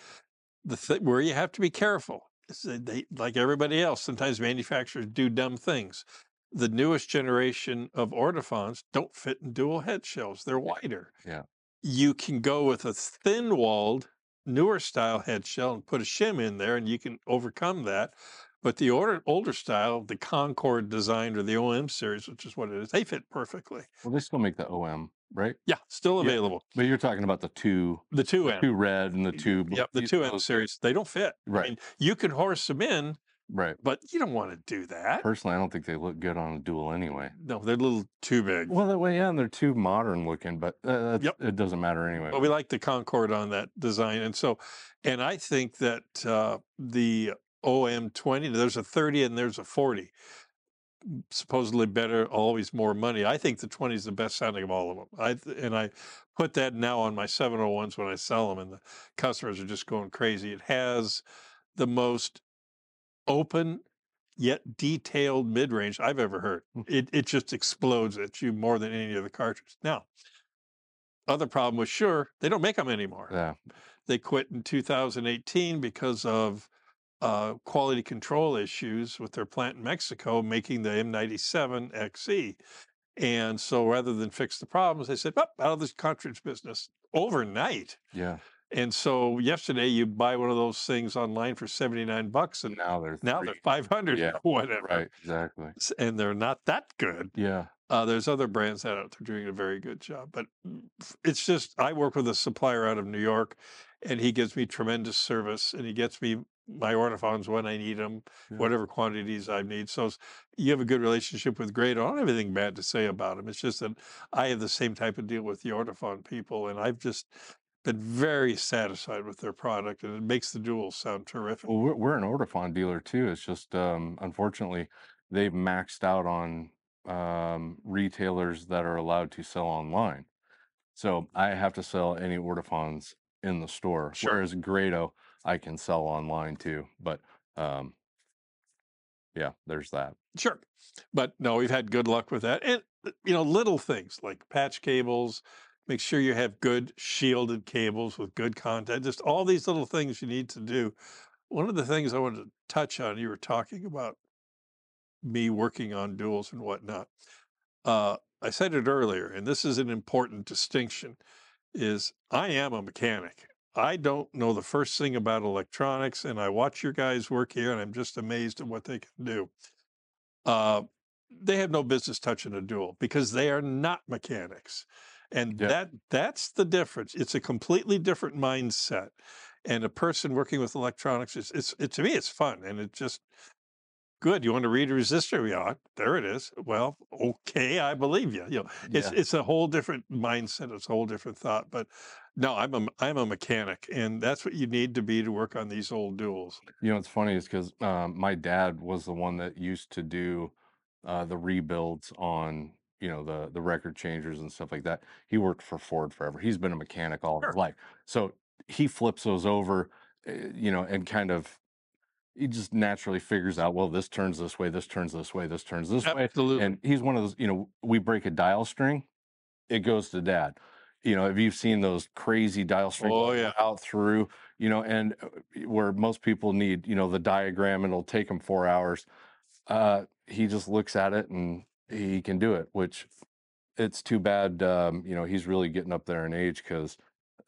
the th- where you have to be careful is that they, like everybody else, sometimes manufacturers do dumb things. The newest generation of ortofons don't fit in dual head shells; they're wider. Yeah. You can go with a thin-walled, newer style head shell and put a shim in there, and you can overcome that. But the older, older style, the Concorde design or the OM series, which is what it is, they fit perfectly. Well, they still make the OM, right? Yeah, still Yeah. available. But you're talking about the two, The two the M. two red and the two. Yep, the two M series, they don't fit. I Right. mean, you can horse them in, Right. but you don't want to do that. Personally, I don't think they look good on a dual anyway. No, they're a little too big. Well, that way, yeah, and they're too modern looking, but uh, Yep. it doesn't matter anyway. But we like the Concorde on that design. And so, and I think that uh, the OM20, there's a 30 and there's a 40. Supposedly better, always more money. I think the 20 is the best sounding of all of them. I and I put that now on my 701s when I sell them, and the customers are just going crazy. It has the most open yet detailed mid range I've ever heard. Mm. It it just explodes at you more than any other cartridge. Now, other problem was Shure, they don't make them anymore. yeah. They quit in 2018 because of uh, quality control issues with their plant in Mexico making the M97 XE. And so rather than fix the problems, they said, "Up out of this cartridge business overnight. Yeah. And so yesterday you buy one of those things online for 79 bucks and Now they're now they're 500 Yeah, or whatever. Right. Exactly. And they're not that good. Yeah. Uh, there's other brands that out there doing a very good job, but mm, it's just I work with a supplier out of New York, and he gives me tremendous service, and he gets me my Ortofons when I need them, Yeah. whatever quantities I need. So you have a good relationship with Grado. I don't have anything bad to say about him. It's just that I have the same type of deal with the Ortofon people, and I've just been very satisfied with their product, and it makes the dual sound terrific. Well, we're, we're an Ortofon dealer too. It's just um, unfortunately they've maxed out on um, retailers that are allowed to sell online. So I have to sell any Ortofons in the store. Sure. Whereas Grado, I can sell online too. But um, yeah, there's that. Sure. But no, we've had good luck with that. And, you know, little things like patch cables, make sure you have good shielded cables with good content, just all these little things you need to do. One of the things I wanted to touch on, you were talking about me working on duals and whatnot. Uh, I said it earlier, and this is an important distinction, is I am a mechanic. I don't know the first thing about electronics, and I watch your guys work here, and I'm just amazed at what they can do uh, they have no business touching a dual because they are not mechanics and Yeah. that that's the difference it's a completely different mindset and a person working with electronics is it's it, to me it's fun and it's just good you want to read a resistor yeah there it is well okay i believe you you know it's Yeah. it's a whole different mindset it's a whole different thought but no i'm a i'm a mechanic and that's what you need to be to work on these old duals. You know, what's funny is because um, my dad was the one that used to do uh, the rebuilds on, you know, the the record changers and stuff like that. He worked for Ford forever. He's been a mechanic all his life, so he flips those over, uh, you know, and kind of he just naturally figures out, well, this turns this way, this turns this way, this turns this way, absolutely and he's one of those, you know, we break a dial string, it goes to dad. You know, if you've seen those crazy dial strings Oh, yeah. out through, you know, and uh, where most people need, you know, the diagram and it'll take them four hours. Uh, he just looks at it and he can do it, which it's too bad. Um, you know, he's really getting up there in age because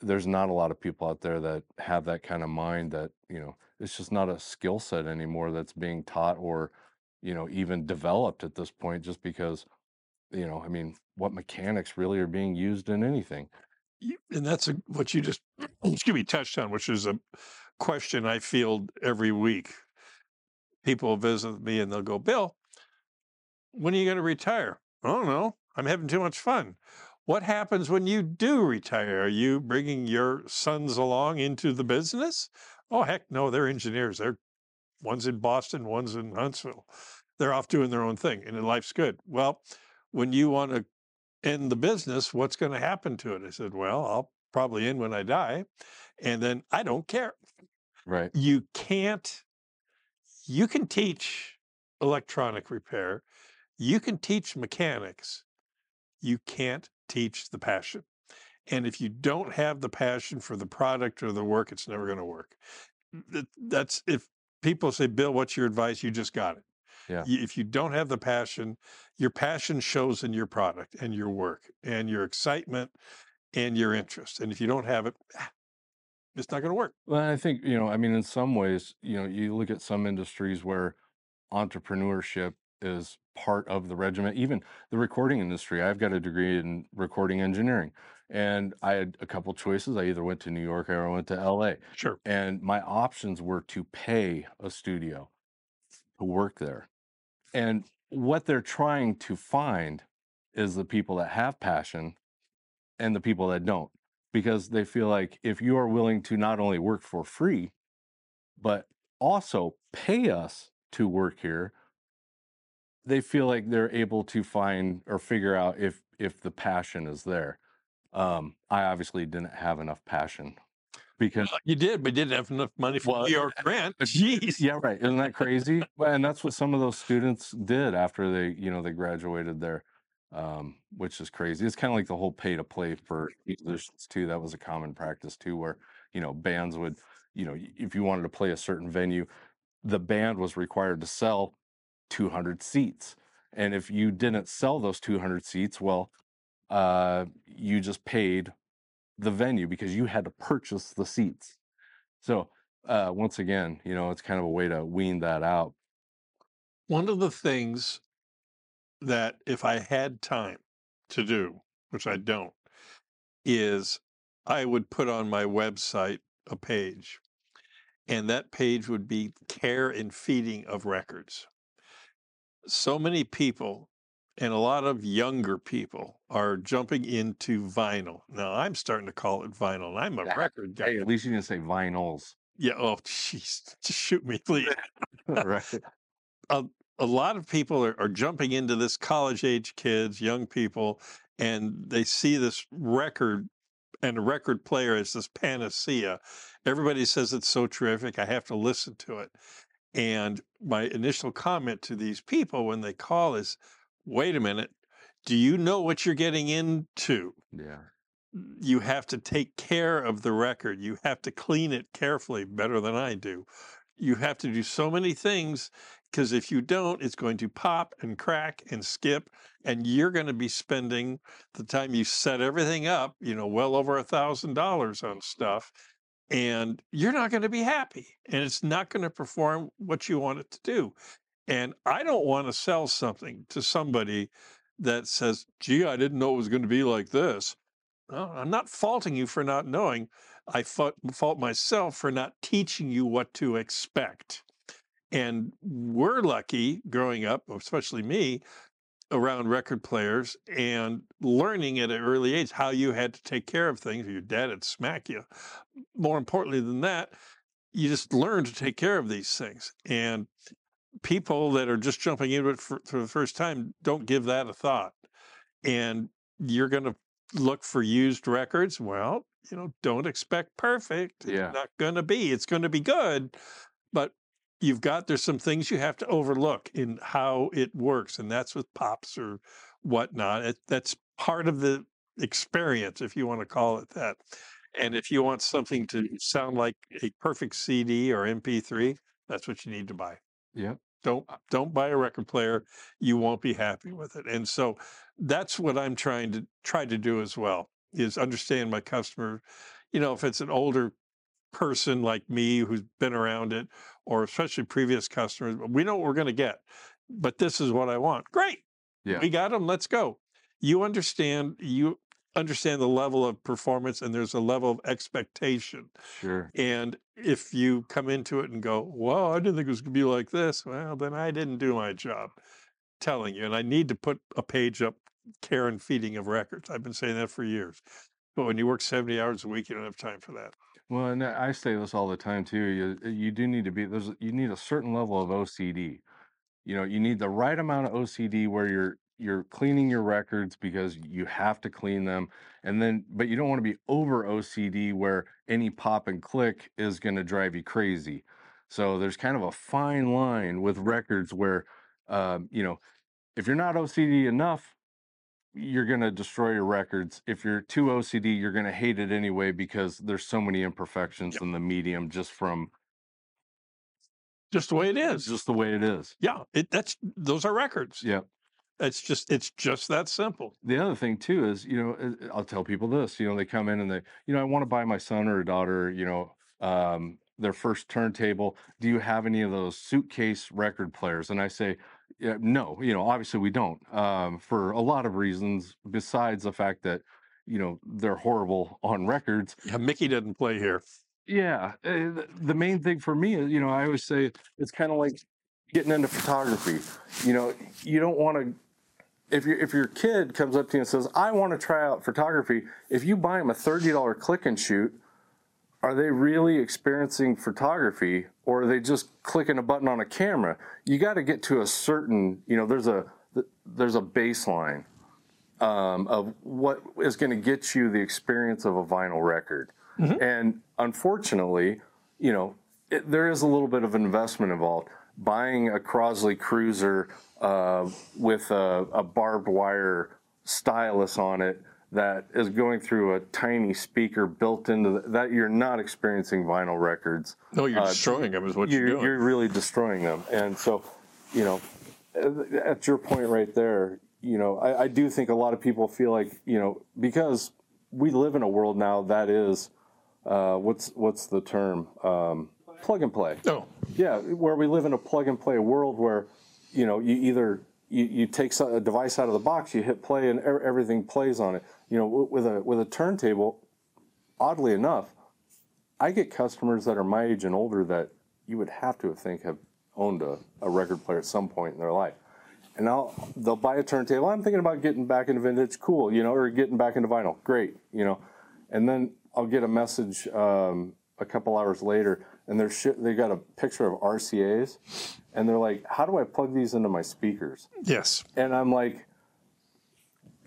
there's not a lot of people out there that have that kind of mind that, you know, it's just not a skill set anymore that's being taught or, you know, even developed at this point just because, you know, I mean, what mechanics really are being used in anything? And that's a, what you just excuse me touched on, which is a question I field every week. People visit me and they'll go, "Bill, when are you going to retire?" I don't know. I'm having too much fun. What happens when you do retire? Are you bringing your sons along into the business? Oh heck, no! They're engineers. They're one's in Boston, one's in Huntsville. They're off doing their own thing, and life's good. Well, when you want to end the business, what's going to happen to it? I said, well, I'll probably end when I die. And then I don't care. Right. You can't, you can teach electronic repair, you can teach mechanics, you can't teach the passion. And if you don't have the passion for the product or the work, it's never going to work. That's if people say, Bill, what's your advice? You just got it. Yeah. If you don't have the passion, your passion shows in your product and your work and your excitement and your interest. And if you don't have it, ah, it's not going to work. Well, I think, you know, I mean, in some ways, you know, you look at some industries where entrepreneurship is part of the regiment, even the recording industry. I've got a degree in recording engineering, and I had a couple choices. I either went to New York or I went to LA, Sure. and my options were to pay a studio to work there. And what they're trying to find is the people that have passion and the people that don't because they feel like if you are willing to not only work for free, but also pay us to work here, they feel like they're able to find or figure out if if the passion is there. Um, I obviously didn't have enough passion because You did, but didn't have enough money for Well, York rent. Jeez. yeah, right. Isn't that crazy? And that's what some of those students did after they, you know, they graduated there, um, which is crazy. It's kind of like the whole pay to play for musicians too. That was a common practice too, where you know bands would, you know, if you wanted to play a certain venue, the band was required to sell 200 seats, and if you didn't sell those 200 seats, well, uh, you just paid the venue because you had to purchase the seats. So uh, once again, you know, it's kind of a way to wean that out. One of the things that if I had time to do, which I don't, is I would put on my website a page, and that page would be care and feeding of records. So many people, and a lot of younger people, are jumping into vinyl. Now, I'm starting to call it vinyl. and I'm a record guy. Hey, at least you didn't say vinyls, Yeah. Oh, jeez. Just shoot me, please. right? a lot of people are, are jumping into this college age kids, young people, and they see this record and a record player as this panacea. Everybody says it's so terrific. I have to listen to it. And my initial comment to these people when they call is, wait a minute, do you know what you're getting into? Yeah. you have to take care of the record. You have to clean it carefully, better than I do. You have to do so many things because if you don't, it's going to pop and crack and skip, and you're going to be spending the time you set everything up, you know, well over a thousand dollars on stuff, and you're not going to be happy, and it's not going to perform what you want it to do. And I don't want to sell something to somebody that says, "Gee, I didn't know it was going to be like this." I'm not faulting you for not knowing. I fault myself for not teaching you what to expect. And we're lucky growing up, especially me, around record players and learning at an early age how you had to take care of things. or Your dad would smack you. More importantly than that, you just learn to take care of these things. And people that are just jumping into it for, for the first time don't give that a thought. And you're going to look for used records. Well, you know, don't expect perfect. Yeah. It's not going to be. It's going to be good, but you've got there's some things you have to overlook in how it works, and that's with pops or whatnot. It, that's part of the experience, if you want to call it that. And if you want something to mm-hmm. sound like a perfect CD or MP3, that's what you need to buy Yeah. don't uh don't buy a record player you won't be happy with it and so that's what i'm trying to try to do as well is understand my customer you know if it's an older person like me who's been around it or especially previous customers we know what we're going to get but this is what i want great Yeah. we got them let's go you understand you understand the level of performance and there's a level of expectation Sure. and if you come into it and go, well, I didn't think it was going to be like this, well, then I didn't do my job telling you. And I need to put a page up, care and feeding of records. I've been saying that for years. But when you work 70 hours a week, you don't have time for that. Well, and I say this all the time too. You you do need to be there's you need a certain level of OCD. You know, you need the right amount of OCD where you're you're cleaning your records because you have to clean them, and then but you don't want to be over OCD where any pop and click is going to drive you crazy. So there's kind of a fine line with records where, um, you know, if you're not OCD enough, you're going to destroy your records. If you're too OCD, you're going to hate it anyway because there's so many imperfections Yep. in the medium just from just the way it is. just the way it is. yeah, it that's those are records. Yeah. It's just it's just that simple. The other thing too is, you know, I'll tell people this, you know, they come in and they, you know, I want to buy my son or a daughter, you know, um, their first turntable. Do you have any of those suitcase record players? And I say, yeah, no, you know, obviously we don't, um, for a lot of reasons, besides the fact that, you know, they're horrible on records. Yeah, Mickey didn't play here. Yeah. uh, The main thing for me is, you know, I always say it's kind of like getting into photography. You know, you don't want to, if your if your kid comes up to you and says, I want to try out photography, if you buy him a $30 click and shoot, are they really experiencing photography or are they just clicking a button on a camera? You got to get to a certain, you know, there's a there's a baseline um, of what is going to get you the experience of a vinyl record. And unfortunately, you know, it, there is a little bit of investment involved. Buying a Crosley Cruiser uh, with a, a barbed wire stylus on it that is going through a tiny speaker built into the, that, you're not experiencing vinyl records No, you're Uh, destroying them, is what you're, you're, doing. you're really destroying them. And so, you know, at your point right there, you know, I, I do think a lot of people feel like, you know, because we live in a world now that is, uh, what's what's the term? Um, plug and play. no, Yeah, where we live in a plug and play world where, you know, you either you, you take a device out of the box, you hit play, and everything plays on it. You know, with a with a turntable, oddly enough, I get customers that are my age and older that you would have to think have owned a, a record player at some point in their life. And I'll they'll buy a turntable. I'm thinking about getting back into vintage, cool, you know, or getting back into vinyl, great, you know. And then I'll get a message um, a couple hours later, and they're sh- they got a picture of RCA's, and they're like, "How do I plug these into my speakers?" yes, And I'm like,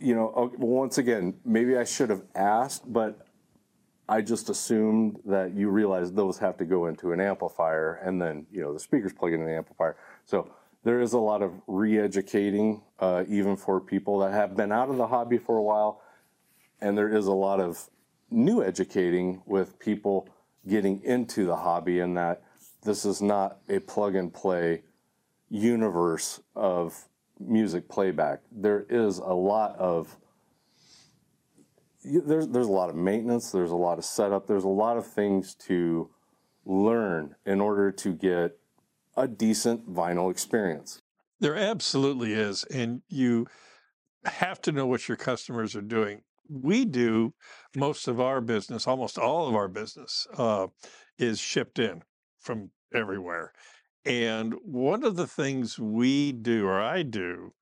you know, okay, once again, maybe I should have asked, but I just assumed that you realize those have to go into an amplifier, and then you know the speakers plug into the amplifier. So there is a lot of re-educating, uh, even for people that have been out of the hobby for a while, and there is a lot of new educating with people getting into the hobby, and that this is not a plug and play universe of music playback. There is a lot of there's there's a lot of maintenance, there's a lot of setup, there's a lot of things to learn in order to get a decent vinyl experience. there absolutely is, and you have to know what your customers are doing. We do most of our business, almost all of our business, uh, is shipped in from everywhere. And one of the things we do, or I do,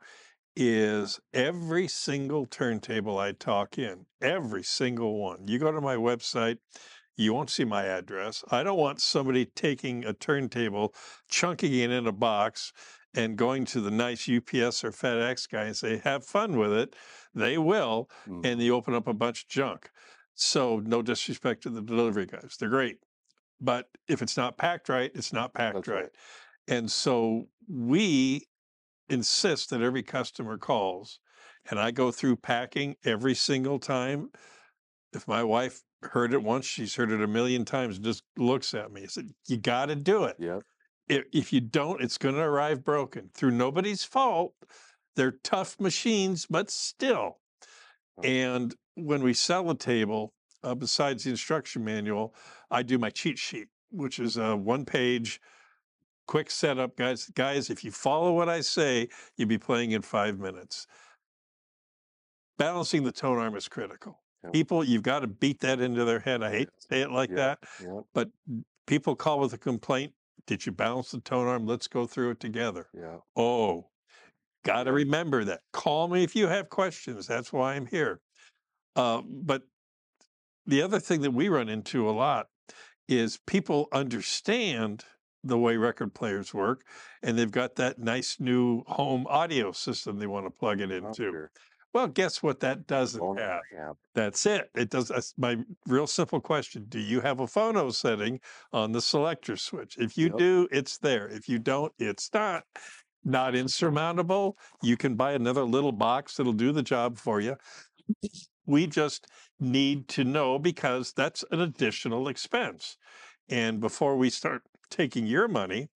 is every single turntable I talk in, every single one. You go to my website, you won't see my address. I don't want somebody taking a turntable, chunking it in a box, and going to the nice UPS or FedEx guy and say, have fun with it. They will. Mm. And they open up a bunch of junk. So, no disrespect to the delivery guys, they're great. But if it's not packed right, it's not packed right. right. And so we insist that every customer calls and I go through packing every single time. If my wife heard it once, she's heard it a million times, and just looks at me. I said, You got to do it. Yep. If, if you don't, it's going to arrive broken through nobody's fault. They're tough machines, but still. And when we sell a table, uh, besides the instruction manual, I do my cheat sheet, which is a one page quick setup, guys. Guys, if you follow what I say, you'll be playing in five minutes. Balancing the tone arm is critical. Yep. People, you've got to beat that into their head. I hate to say it like that, Yep. but people call with a complaint. Did you balance the tone arm? Let's go through it together. Yeah. Oh, got to remember that. Call me if you have questions. That's why I'm here. Uh, but the other thing that we run into a lot is people understand the way record players work, and they've got that nice new home audio system they want to plug it Oh, into. Well, guess what that doesn't have? That's it. It does. That's my real simple question. Do you have a phono setting on the selector switch? If you Yep. do, it's there. If you don't, it's not. not insurmountable, you can buy another little box that'll do the job for you. We just need to know because that's an additional expense. And before we start taking your money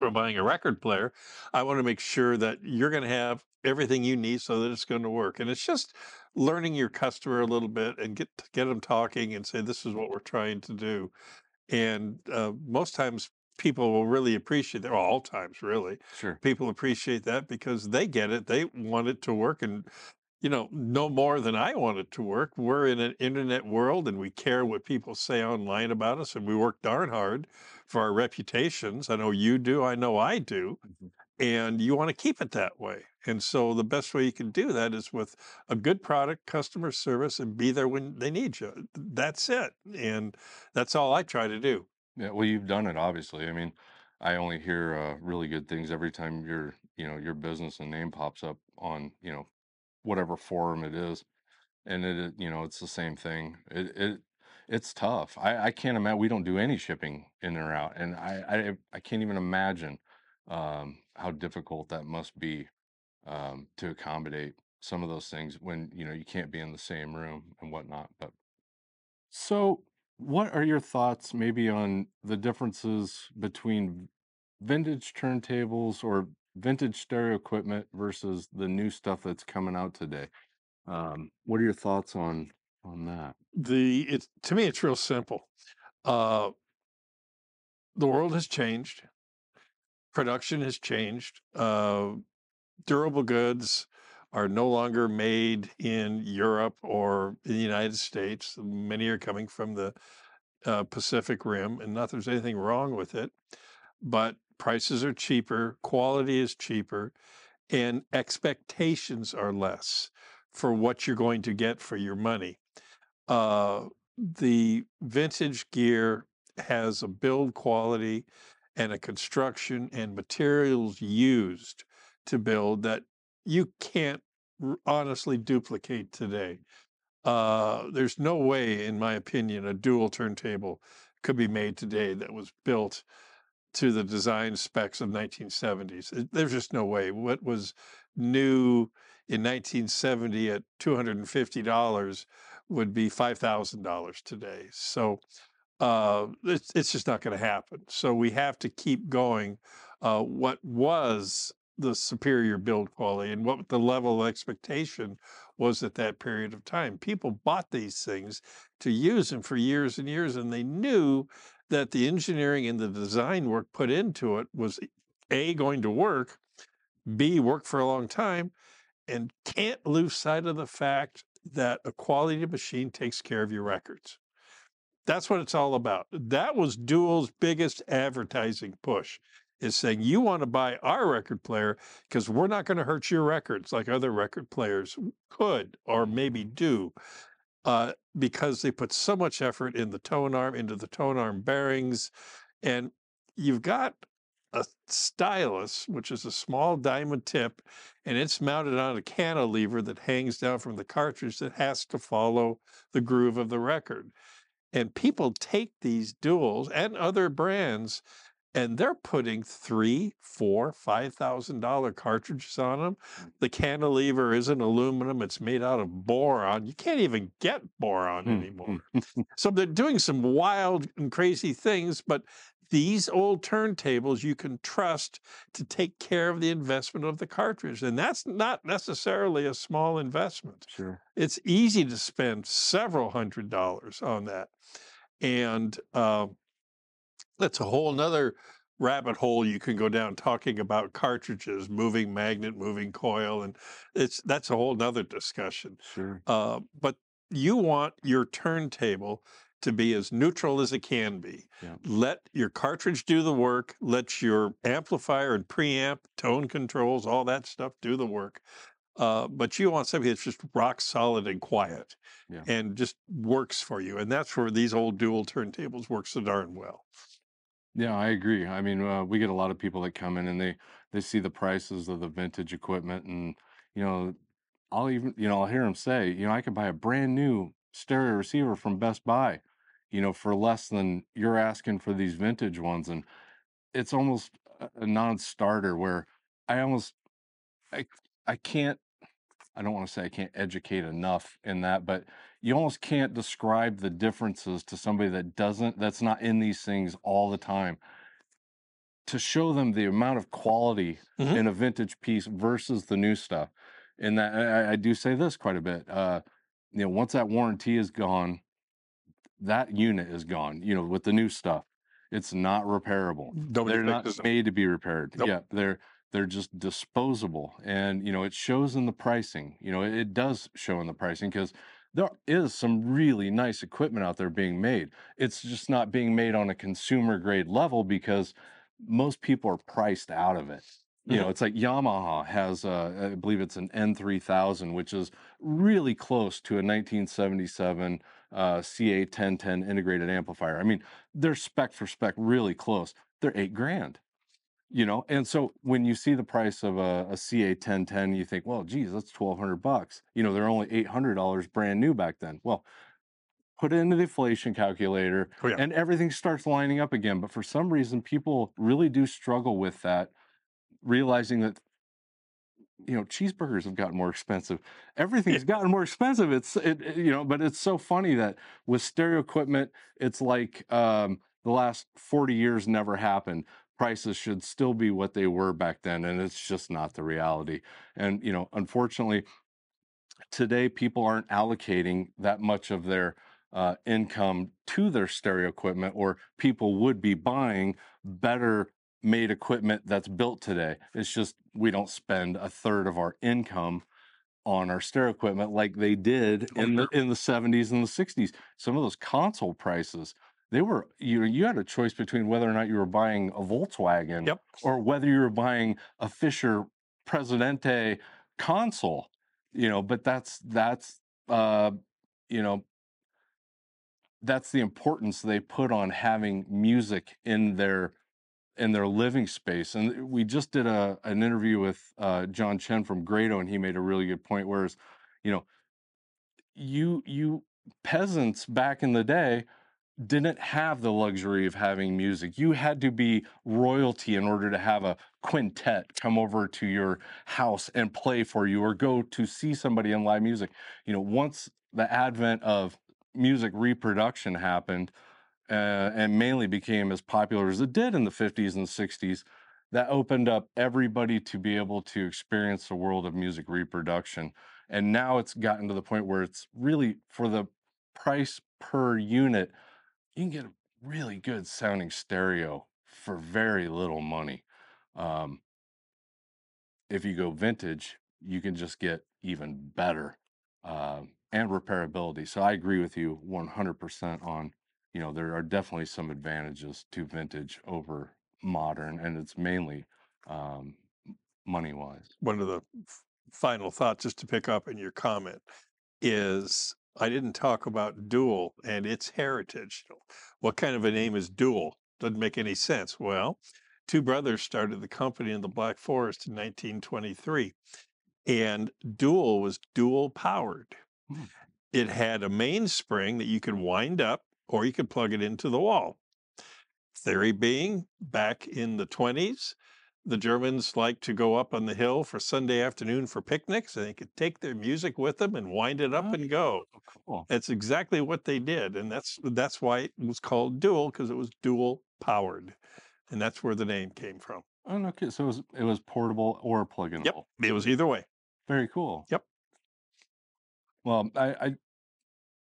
for buying a record player, I want to make sure that you're going to have everything you need so that it's going to work. And it's just learning your customer a little bit and get get them talking and say this is what we're trying to do. And uh, most times people will really appreciate that. Well, all times, really. Sure. People appreciate that because they get it. They want it to work, and you know, no more than I want it to work. We're in an internet world, and we care what people say online about us, and we work darn hard for our reputations. I know you do. I know I do. Mm-hmm. And you want to keep it that way. And so the best way you can do that is with a good product, customer service, and be there when they need you. That's it. And that's all I try to do. Yeah, well, you've done it, obviously. I mean, I only hear uh, really good things every time your, you know, your business and name pops up on, you know, whatever forum it is, and it, you know, it's the same thing. It, it, it's tough. I, I can't imagine. We don't do any shipping in or out, and I, I, I can't even imagine um, how difficult that must be um, to accommodate some of those things when you know you can't be in the same room and whatnot. But so, what are your thoughts maybe on the differences between vintage turntables or vintage stereo equipment versus the new stuff that's coming out today? Um, what are your thoughts on on that? The it's to me it's real simple. Uh the world has changed. Production has changed. Uh durable goods are no longer made in Europe or in the United States. Many are coming from the uh, Pacific Rim, and not there's anything wrong with it, but prices are cheaper, quality is cheaper, and expectations are less for what you're going to get for your money. Uh, the vintage gear has a build quality and a construction and materials used to build that you can't honestly duplicate today. Uh, there's no way, in my opinion, a dual turntable could be made today that was built to the design specs of 1970s. There's just no way. What was new in 1970 at $250 would be $5,000 today. So uh, it's, it's just not going to happen. So we have to keep going. Uh, what was the superior build quality and what the level of expectation was at that period of time. People bought these things to use them for years and years, and they knew that the engineering and the design work put into it was A, going to work, B, work for a long time, and can't lose sight of the fact that a quality machine takes care of your records. That's what it's all about. That was Dual's biggest advertising push is saying you want to buy our record player because we're not going to hurt your records like other record players could or maybe do uh, because they put so much effort in the tone arm into the tone arm bearings and you've got a stylus which is a small diamond tip and it's mounted on a cantilever that hangs down from the cartridge that has to follow the groove of the record. And people take these duals and other brands and they're putting three, four, five thousand dollar cartridges on them. The cantilever isn't aluminum; it's made out of boron. You can't even get boron Hmm, anymore. so they're doing some wild and crazy things, but these old turntables you can trust to take care of the investment of the cartridge, and that's not necessarily a small investment Sure. it's easy to spend several hundred dollars on that and uh, that's a whole nother rabbit hole you can go down talking about cartridges moving magnet moving coil and it's that's a whole nother discussion Sure. uh, but you want your turntable to be as neutral as it can be. Yeah. Let your cartridge do the work. Let your amplifier and preamp, tone controls, all that stuff do the work. Uh, but you want something that's just rock solid and quiet Yeah. and just works for you. And that's where these old dual turntables work so darn well. Yeah, I agree. I mean, uh, we get a lot of people that come in and they they see the prices of the vintage equipment, and you know, I'll even you know I'll hear them say, you know, I could buy a brand new stereo receiver from Best Buy, you know, for less than you're asking for these vintage ones, and it's almost a, a non-starter where I almost I I can't I don't want to say I can't educate enough in that, but you almost can't describe the differences to somebody that doesn't that's not in these things all the time to show them the amount of quality Mhm. in a vintage piece versus the new stuff. And that I, I do say this quite a bit. Uh, you know, once that warranty is gone, that unit is gone. You know, with the new stuff, it's not repairable. Nobody they're not them. made to be repaired. Nope. Yeah, they're they're just disposable, and you know it shows in the pricing. You know, it, it does show in the pricing because there is some really nice equipment out there being made. It's just not being made on a consumer grade level because most people are priced out of it. You know, it's like Yamaha has, uh, I believe it's an N3000, which is really close to a 1977 uh, CA 1010 integrated amplifier. I mean, they're spec for spec really close. They're eight grand, you know. And so when you see the price of a, a CA 1010, you think, well, geez, that's 1200 bucks. You know, they're only $800 brand new back then. Well, put it into the inflation calculator Oh, yeah. and everything starts lining up again. But for some reason, people really do struggle with that, realizing that you know cheeseburgers have gotten more expensive. Everything's gotten more expensive. It's it, it- you know, but it's so funny that with stereo equipment, it's like um, the last forty years never happened. Prices should still be what they were back then, and it's just not the reality. And you know, unfortunately, today people aren't allocating that much of their uh, income to their stereo equipment, or people would be buying better made equipment that's built today. It's just we don't spend a third of our income on our stereo equipment like they did Oh, in the in the 70s and the 60s. Some of those console prices, they were you you had a choice between whether or not you were buying a Volkswagen Yep. or whether you were buying a Fisher Presidente console. You know, but that's that's uh you know that's the importance they put on having music in their in their living space. And we just did a an interview with uh, John Chen from Grado, and he made a really good point. Whereas, you know, you you peasants back in the day didn't have the luxury of having music. You had to be royalty in order to have a quintet come over to your house and play for you or go to see somebody in live music. You know, once the advent of music reproduction happened uh, and mainly became as popular as it did in the 50s and 60s, that opened up everybody to be able to experience the world of music reproduction. And now it's gotten to the point where it's really for the price per unit, you can get a really good sounding stereo for very little money. Um, if you go vintage, you can just get even better um, and repairability. So I agree with you 100% on, you know, there are definitely some advantages to vintage over modern, and it's mainly um, money wise. one of the f- final thoughts, just to pick up in your comment, is I didn't talk about Dual and its heritage. What kind of a name is Dual? Doesn't make any sense. Well, two brothers started the company in the Black Forest in 1923, and Dual was dual powered. Hmm. It had a mainspring that you could wind up or you could plug it into the wall. Theory being, back in the 20s, the Germans liked to go up on the hill for Sunday afternoon for picnics, and they could take their music with them and wind it up Oh. and go. Cool. That's exactly what they did, and that's that's why it was called dual because it was dual powered, and that's where the name came from. Oh, no kid. So it was, it was portable or plug in. Yep, it was either way. Very cool. Yep. Well, I, I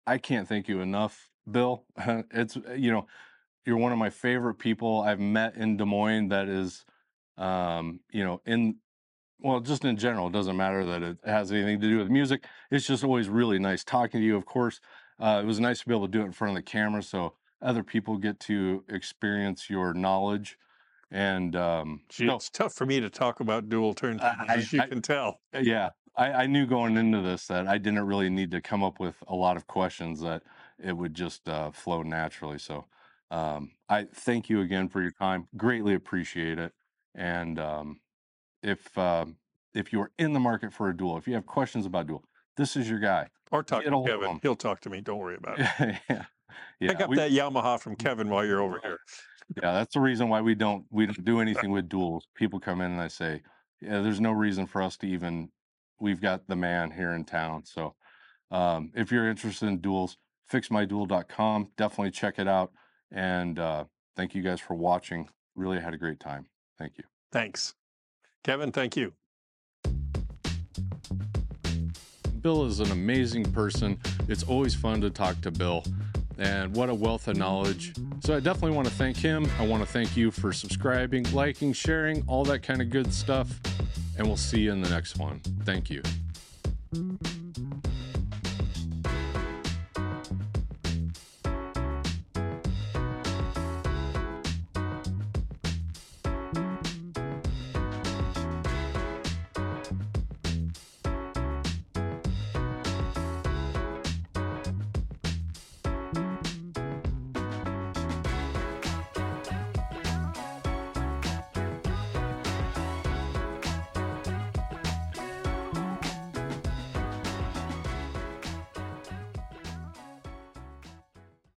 I can't thank you enough, Bill. it's you know, you're one of my favorite people I've met in Des Moines. That is, um, you know, in well, just in general, it doesn't matter that it has anything to do with music. It's just always really nice talking to you. Of course, uh, it was nice to be able to do it in front of the camera, so other people get to experience your knowledge. And um, Gee, so- It's tough for me to talk about dual turntables, as you I- can tell. Uh, Yeah, I, I knew going into this that I didn't really need to come up with a lot of questions that it would just uh, flow naturally. So um, I thank you again for your time. Greatly appreciate it. And um, if um, if you are in the market for a dual, if you have questions about dual, this is your guy. Or talk Get to Kevin. He'll talk to me. Don't worry about it. yeah, yeah. Pick up we- that Yamaha from Kevin while you're over here. Yeah, that's the reason why we don't we don't do anything with duals. People come in and I say, yeah, there's no reason for us to even. We've got the man here in town, so um, if you're interested in duals, fixmydual.com. Definitely check it out. And uh, thank you guys for watching. Really had a great time. Thank you. Thanks. Kevin, thank you. Bill is an amazing person. It's always fun to talk to Bill, and what a wealth of knowledge. So, I definitely want to thank him. I want to thank you for subscribing, liking, sharing, all that kind of good stuff. And we'll see you in the next one. Thank you.